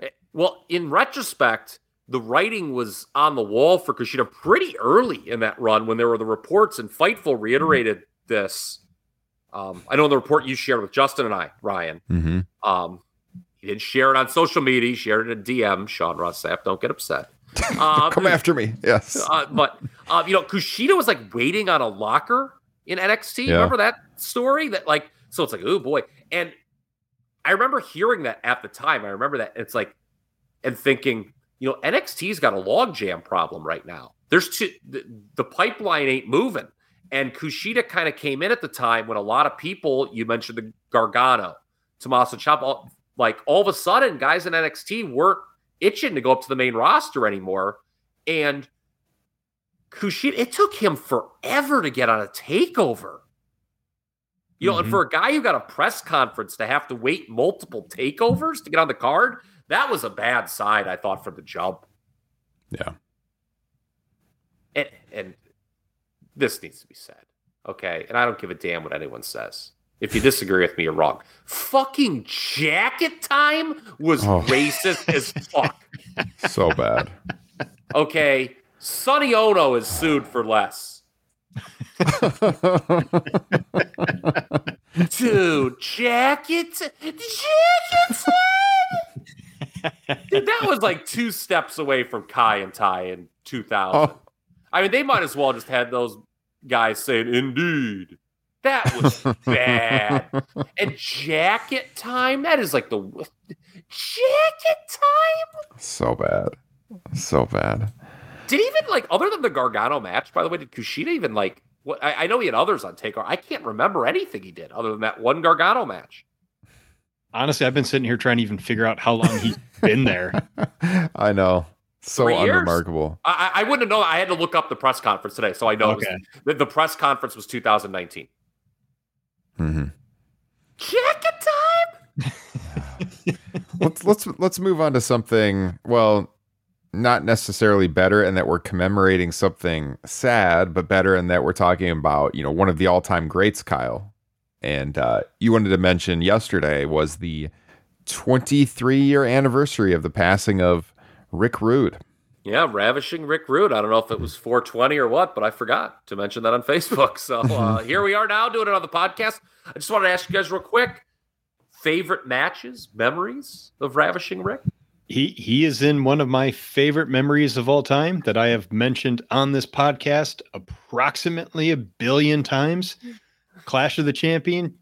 Eh, Well, in retrospect, the writing was on the wall for Kushida pretty early in that run when there were the reports, and Fightful reiterated this. Um, I know in the report you shared with Justin and I, Ryan. hmm Um, he didn't share it on social media. He shared it in DM. Sean Ross Sapp, don't get upset. [laughs] Uh, Come after me. Yes. uh, but uh, you know, Kushida was like waiting on a locker in NXT. Yeah. Remember that story? That like, so it's like, oh boy. And I remember hearing that at the time. I remember that it's like, and thinking, you know, NXT's got a logjam problem right now. There's two, the, the pipeline ain't moving. And Kushida kind of came in at the time when a lot of people, you mentioned the Gargano, Tommaso Ciampa, like all of a sudden, guys in NXT weren't itching to go up to the main roster anymore. And Kushida, it took him forever to get on a takeover. You know, and Mhm. for a guy who got a press conference to have to wait multiple takeovers to get on the card, that was a bad side, I thought, from the jump. Yeah. And, and this needs to be said, okay? And I don't give a damn what anyone says. If you disagree with me, you're wrong. Fucking jacket time was Oh. racist as [laughs] fuck. So bad. Okay, Sonny Onoo is sued for less. [laughs] Dude, jacket, jacket. Dude, that was like two steps away from Kai En Tai in 2000. Oh. I mean, they might as well just had those guys saying "indeed." That was bad. and jacket time. That is like the jacket time. So bad. So bad. Did even like other than the Gargano match? By the way, did Kushida even like? What I, I know he had others on Takeover. I can't remember anything he did other than that one Gargano match. Honestly, I've been sitting here trying to even figure out how long he's been there. [laughs] I know. So Three unremarkable. I, I I wouldn't know. I had to look up the press conference today, so I know it was- Okay. the, the press conference was 2019. Mm-hmm. Jacket time. [laughs] let's let's let's move on to something well not necessarily better in that we're commemorating something sad but better in that we're talking about you know one of the all-time greats kyle and uh, you wanted to mention yesterday was the 23 year anniversary of the passing of rick rude Yeah, ravishing Rick Rude. I don't know if it was 420 or what, but I forgot to mention that on Facebook. So uh, [laughs] here we are now doing it on the podcast. I just wanted to ask you guys real quick: favorite matches, memories of ravishing Rick. He he is in one of my favorite memories of all time that I have mentioned on this podcast approximately a billion times. Clash of the Champions,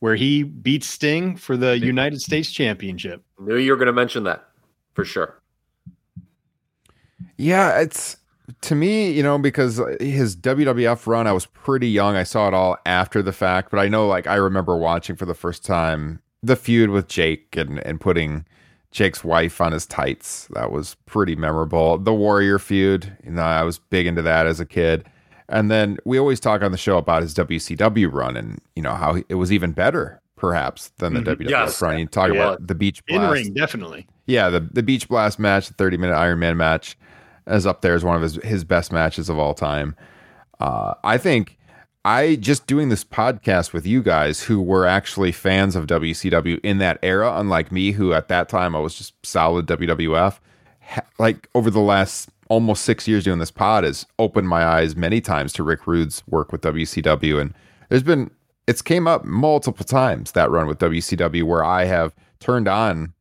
where he beats Sting for the United States Championship. I Knew you were going to mention that for sure. Yeah, it's to me, you know, because his WWF run, I was pretty young. I saw it all after the fact, but I know, like, I remember watching for the first time the feud with Jake and and putting Jake's wife on his tights. That was pretty memorable. The Warrior feud, you know, I was big into that as a kid. And then we always talk on the show about his WCW run and you know how it was even better, perhaps, than the Mhm. WWF Yes. run. You talk Yeah. about the Beach In Blast. ring, definitely. Yeah, the the Beach Blast match, the 30 minute Iron Man match, is up there as one of his his best matches of all time. Uh, I think I just doing this podcast with you guys who were actually fans of WCW in that era, unlike me, who at that time I was just solid WWF. Like over the last almost six years doing this pod has opened my eyes many times to Rick Rude's work with WCW, and there's been it's came up multiple times that run with WCW where I have turned on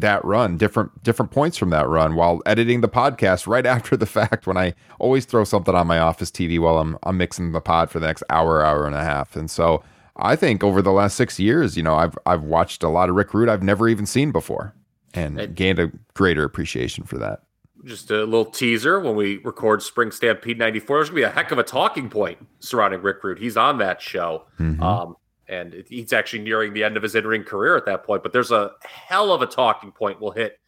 that run different different points from that run while editing the podcast right after the [laughs] fact when I always throw something on my office TV while I'm I'm mixing the pod for the next hour hour and a half and so I think over the last 6 years you know I've I've watched a lot of Rick Rude I've never even seen before and And- gained a greater appreciation for that Just a little teaser when we record Spring Stampede 94. There's going to be a heck of a talking point surrounding Rick Rude. He's on that show. Mhm. Um, and he's actually nearing the end of his in ring career at that point. But there's a hell of a talking point we'll hit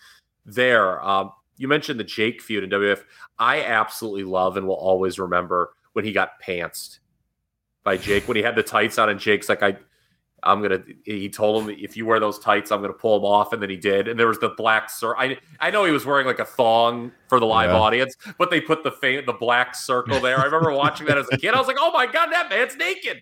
there. Um, you mentioned the Jake feud in WF. I absolutely love and will always remember when he got pantsed by Jake when he had the tights on and Jake's like I I'm gonna he told him if you wear those tights I'm gonna pull them off and then he did and there was the black cir- I I know he was wearing like a thong for the live Yeah. audience but they put the fa- the black circle there I remember watching that as a kid I was like oh my god that man's naked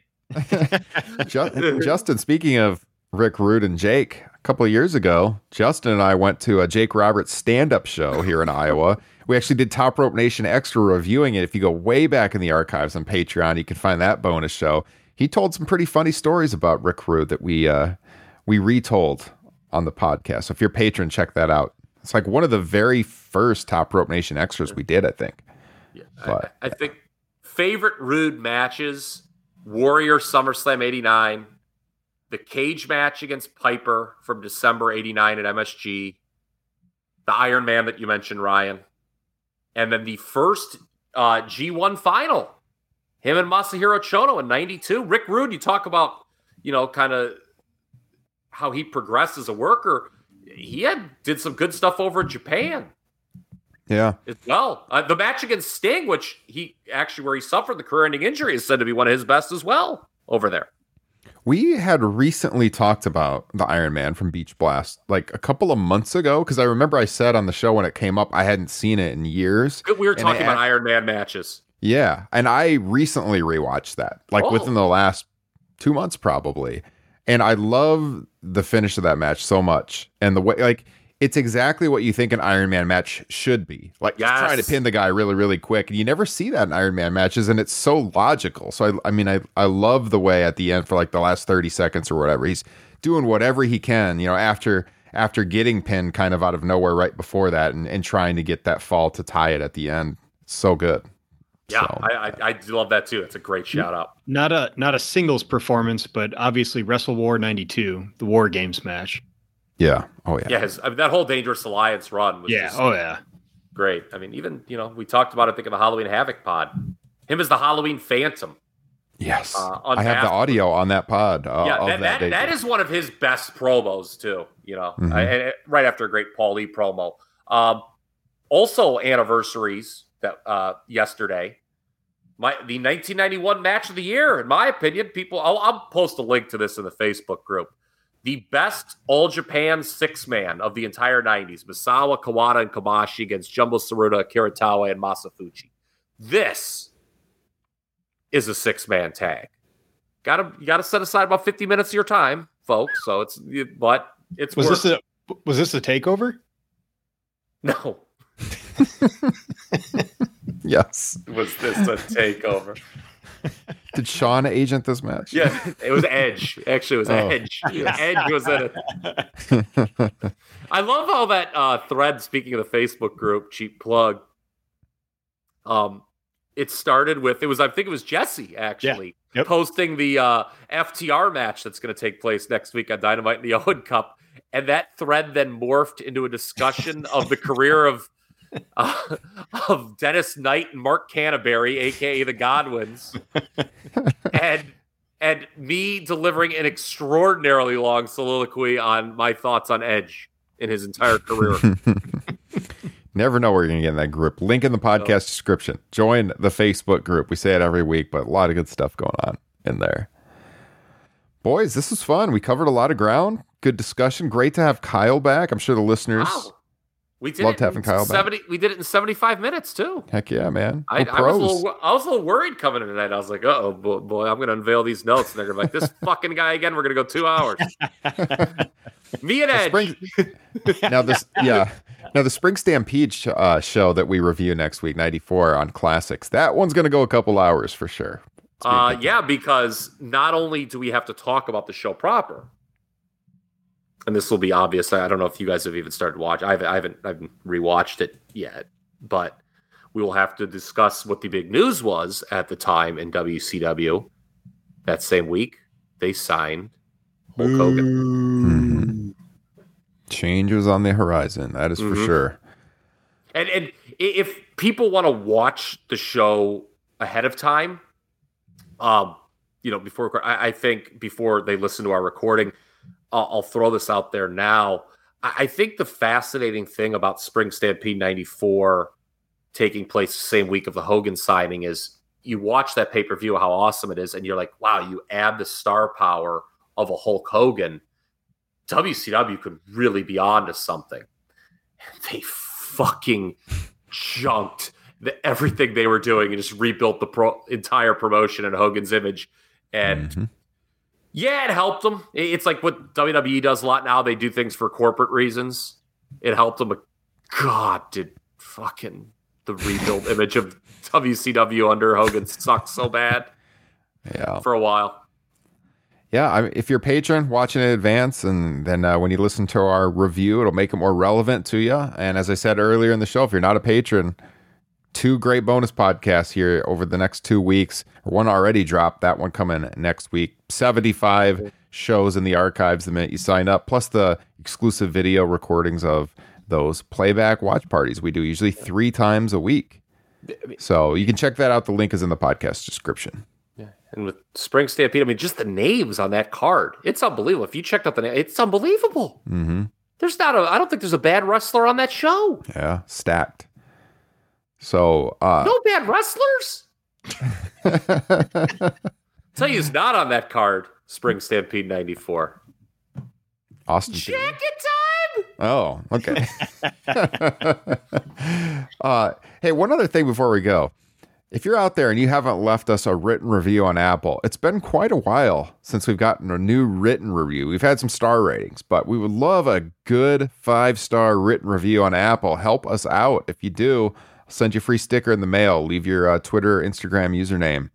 Justin, speaking of Rick Rude and Jake, a couple of years ago, Justin and I went to a Jake Roberts stand up show here in Iowa. We actually did Top Rope Nation Extra reviewing it. If you go way back in the archives on Patreon, you can find that bonus show. He told some pretty funny stories about Rick Rude that we uh, we retold on the podcast. So if you're a patron, check that out. It's like one of the very first Top Rope Nation extras we did, I think. Yeah, But- I, I think favorite rude matches: Warrior SummerSlam '89, the cage match against Piper from December '89 at MSG, the Iron Man that you mentioned, Ryan, and then the first uh, G1 final, him and Masahiro Chono in '92. Rick Rude, you talk about, you know, kind of how he progressed as a worker. He had did some good stuff over in Japan Yeah. as well. Uh, the match against Sting, which he actually where he suffered the career-ending injury, is said to be one of his best as well over there. We had recently talked about the Iron Man from Beach Blast like a couple of months ago because I remember I said on the show when it came up I hadn't seen it in years. We were talking about Iron Man matches. Yeah, and I recently rewatched that like Oh. within the last 2 months probably. And I love the finish of that match so much and the way like it's exactly what you think an Iron Man match should be. Like Yes. trying to pin the guy really, really quick. And you never see that in Iron Man matches, and it's so logical. So I, I mean, I, I love the way at the end for like the last 30 seconds or whatever, he's doing whatever he can, you know, after after getting pinned kind of out of nowhere right before that and, and trying to get that fall to tie it at the end. So good. Yeah, So- I, I I do love that too. It's a great shout out. Not a not a singles performance, but obviously Wrestle War '92, the War Games match. Yeah. Oh yeah. Yeah, his, I mean, that whole Dangerous Alliance run was Yeah. just Oh yeah. great. I mean, even you know we talked about it. I think of the Halloween Havoc pod. Him as the Halloween Phantom. Yes. Uh, I have the audio on that pod. Uh, yeah, of that, that, that is one of his best promos too. You know, Mhm. I- and- and right after a great Paul Lee promo. Um, also anniversaries that uh, yesterday. My the 1991 match of the year, in my opinion, people. I'll, I'll post a link to this in the Facebook group. The best All Japan six man of the entire 90s: Misawa, Kawada, and Kobashi against Jumbo Tsuruta, Akira Taue, and Masa Fuchi. This is a six man tag. Got to you got to set aside about 50 minutes of your time, folks. So it's but it's Was worth this a was this a takeover? [laughs] no. [laughs] Yes. Was this a takeover? [laughs] [laughs] Did Sean agent this match? Yeah, it was Edge. Actually, it was Oh. Edge. Edge was in it. [laughs] I love how that uh, thread. Speaking of the Facebook group, cheap plug. Um, it started with it was I think it was Jesse actually Yep. posting the uh, FTR match that's going to take place next week on Dynamite and the [laughs] Owen Cup, and that thread then morphed into a discussion of the career of uh, of Dennis Knight and Mark Canterbury, aka the Godwins, and and me delivering an extraordinarily long soliloquy on my thoughts on Edge in his entire career. [laughs] Never know where you're going to get in that group. Link in the podcast description. Join the Facebook group. We say it every week, but a lot of good stuff going on in there. Boys, this was fun. We covered a lot of ground. Good discussion. Great to have Kyle back. I'm sure the listeners. wow. We did Loved it having in Kyle back. we did it in 75 minutes too. Heck yeah, man. I, I was a little, I was a little worried coming in tonight. I was like, "Oh boy, boy, I'm going to unveil these notes." And they're gonna be like, "This [laughs] fucking guy again. We're going to go two hours." [laughs] Me and The Edge. spring, [laughs] now this, yeah. Now the Spring Stampede sh- uh, show that we review next week, '94 on classics. That one's going to go a couple hours for sure. Uh, yeah, because not only do we have to talk about the show proper, and this will be obvious. I don't know if you guys have even started watching. I haven't, I haven't, I haven't rewatched it yet, but we will have to discuss what the big news was at the time in WCW. That same week, they signed Hulk Hogan, Mhm. Changes on the horizon. That is for Mhm. sure. and and if people want to watch the show ahead of time, um, you know, before I, I think before they listen to our recording, I'll, I'll throw this out there now. I, I think the fascinating thing about Spring Stampede '94 taking place the same week of the Hogan signing is you watch that pay per view, how awesome it is, and you're like, wow, you add the star power of a Hulk Hogan. WCW could really be onto something. And [laughs] they fucking junked the, everything they were doing and just rebuilt the pro, entire promotion and Hogan's image. And Mhm. Yeah, it helped them. It's like what WWE does a lot now. They do things for corporate reasons. It helped them. But God, did fucking the rebuild [laughs] image of WCW under Hogan suck so bad Yeah. for a while. Yeah, I mean, if you're a patron, watch in advance, and then uh, when you listen to our review, it'll make it more relevant to you. And as I said earlier in the show, if you're not a patron, two great bonus podcasts here over the next two weeks. One already dropped, that one coming next week. 75 shows in the archives the minute you sign up, plus the exclusive video recordings of those playback watch parties we do usually three times a week. So you can check that out. The link is in the podcast description. Yeah. And with Spring Stampede, I mean, just the names on that card, it's unbelievable. If you checked out the name, it's unbelievable. Mm-hmm. There's not a, I don't think there's a bad wrestler on that show. Yeah, stacked. So, uh, No bad wrestlers. [laughs] Tell you, who's not on that card. Spring Stampede '94. Austin. Jacket time. Oh, okay. [laughs] uh, hey, one other thing before we go. If you're out there and you haven't left us a written review on Apple, it's been quite a while since we've gotten a new written review. We've had some star ratings, but we would love a good five star written review on Apple. Help us out. If you do, I'll send you a free sticker in the mail. Leave your uh, Twitter, Instagram username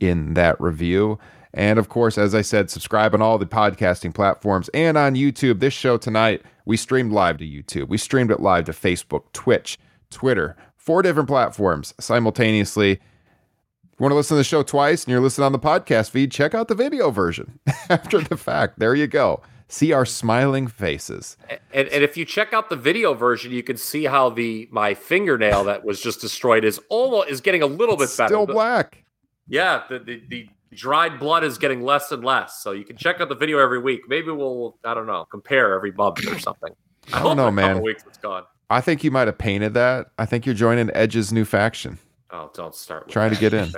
in that review. And of course, as I said, subscribe on all the podcasting platforms and on YouTube. This show tonight, we streamed live to YouTube. We streamed it live to Facebook, Twitch, Twitter, four different platforms simultaneously. If you want to listen to the show twice and you're listening on the podcast feed, check out the video version [laughs] after the fact. There you go. See our smiling faces. And, and if you check out the video version, you can see how the my fingernail that was just destroyed is almost is getting a little bit better. Still black. Yeah, the, the the dried blood is getting less and less. So you can check out the video every week. Maybe we'll I don't know compare every month or something. I, I don't know, in a couple man. Weeks it's gone. I think you might have painted that. I think you're joining Edge's new faction, Oh, don't start with trying to get in.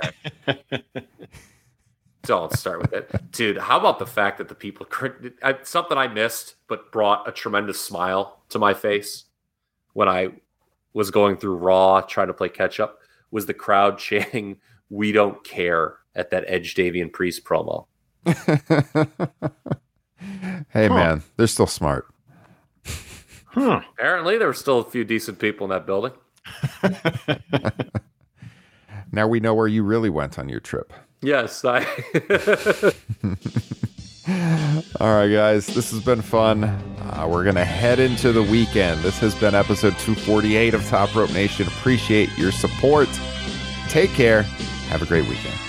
[laughs] [laughs] Don't start with it, dude. How about the fact that the people [laughs] I, something I missed, but brought a tremendous smile to my face when I was going through Raw trying to play catch up was the crowd [laughs] chanting "We don't care" at that Edge Damian Priest promo. [laughs] hey, man, they're still smart. Huh. Apparently, there were still a few decent people in that building. Now we know where you really went on your trip. Yes, I. [laughs] All right, guys, this has been fun. Uh, we're going to head into the weekend. This has been episode 248 of Top Rope Nation. Appreciate your support. Take care. Have a great weekend.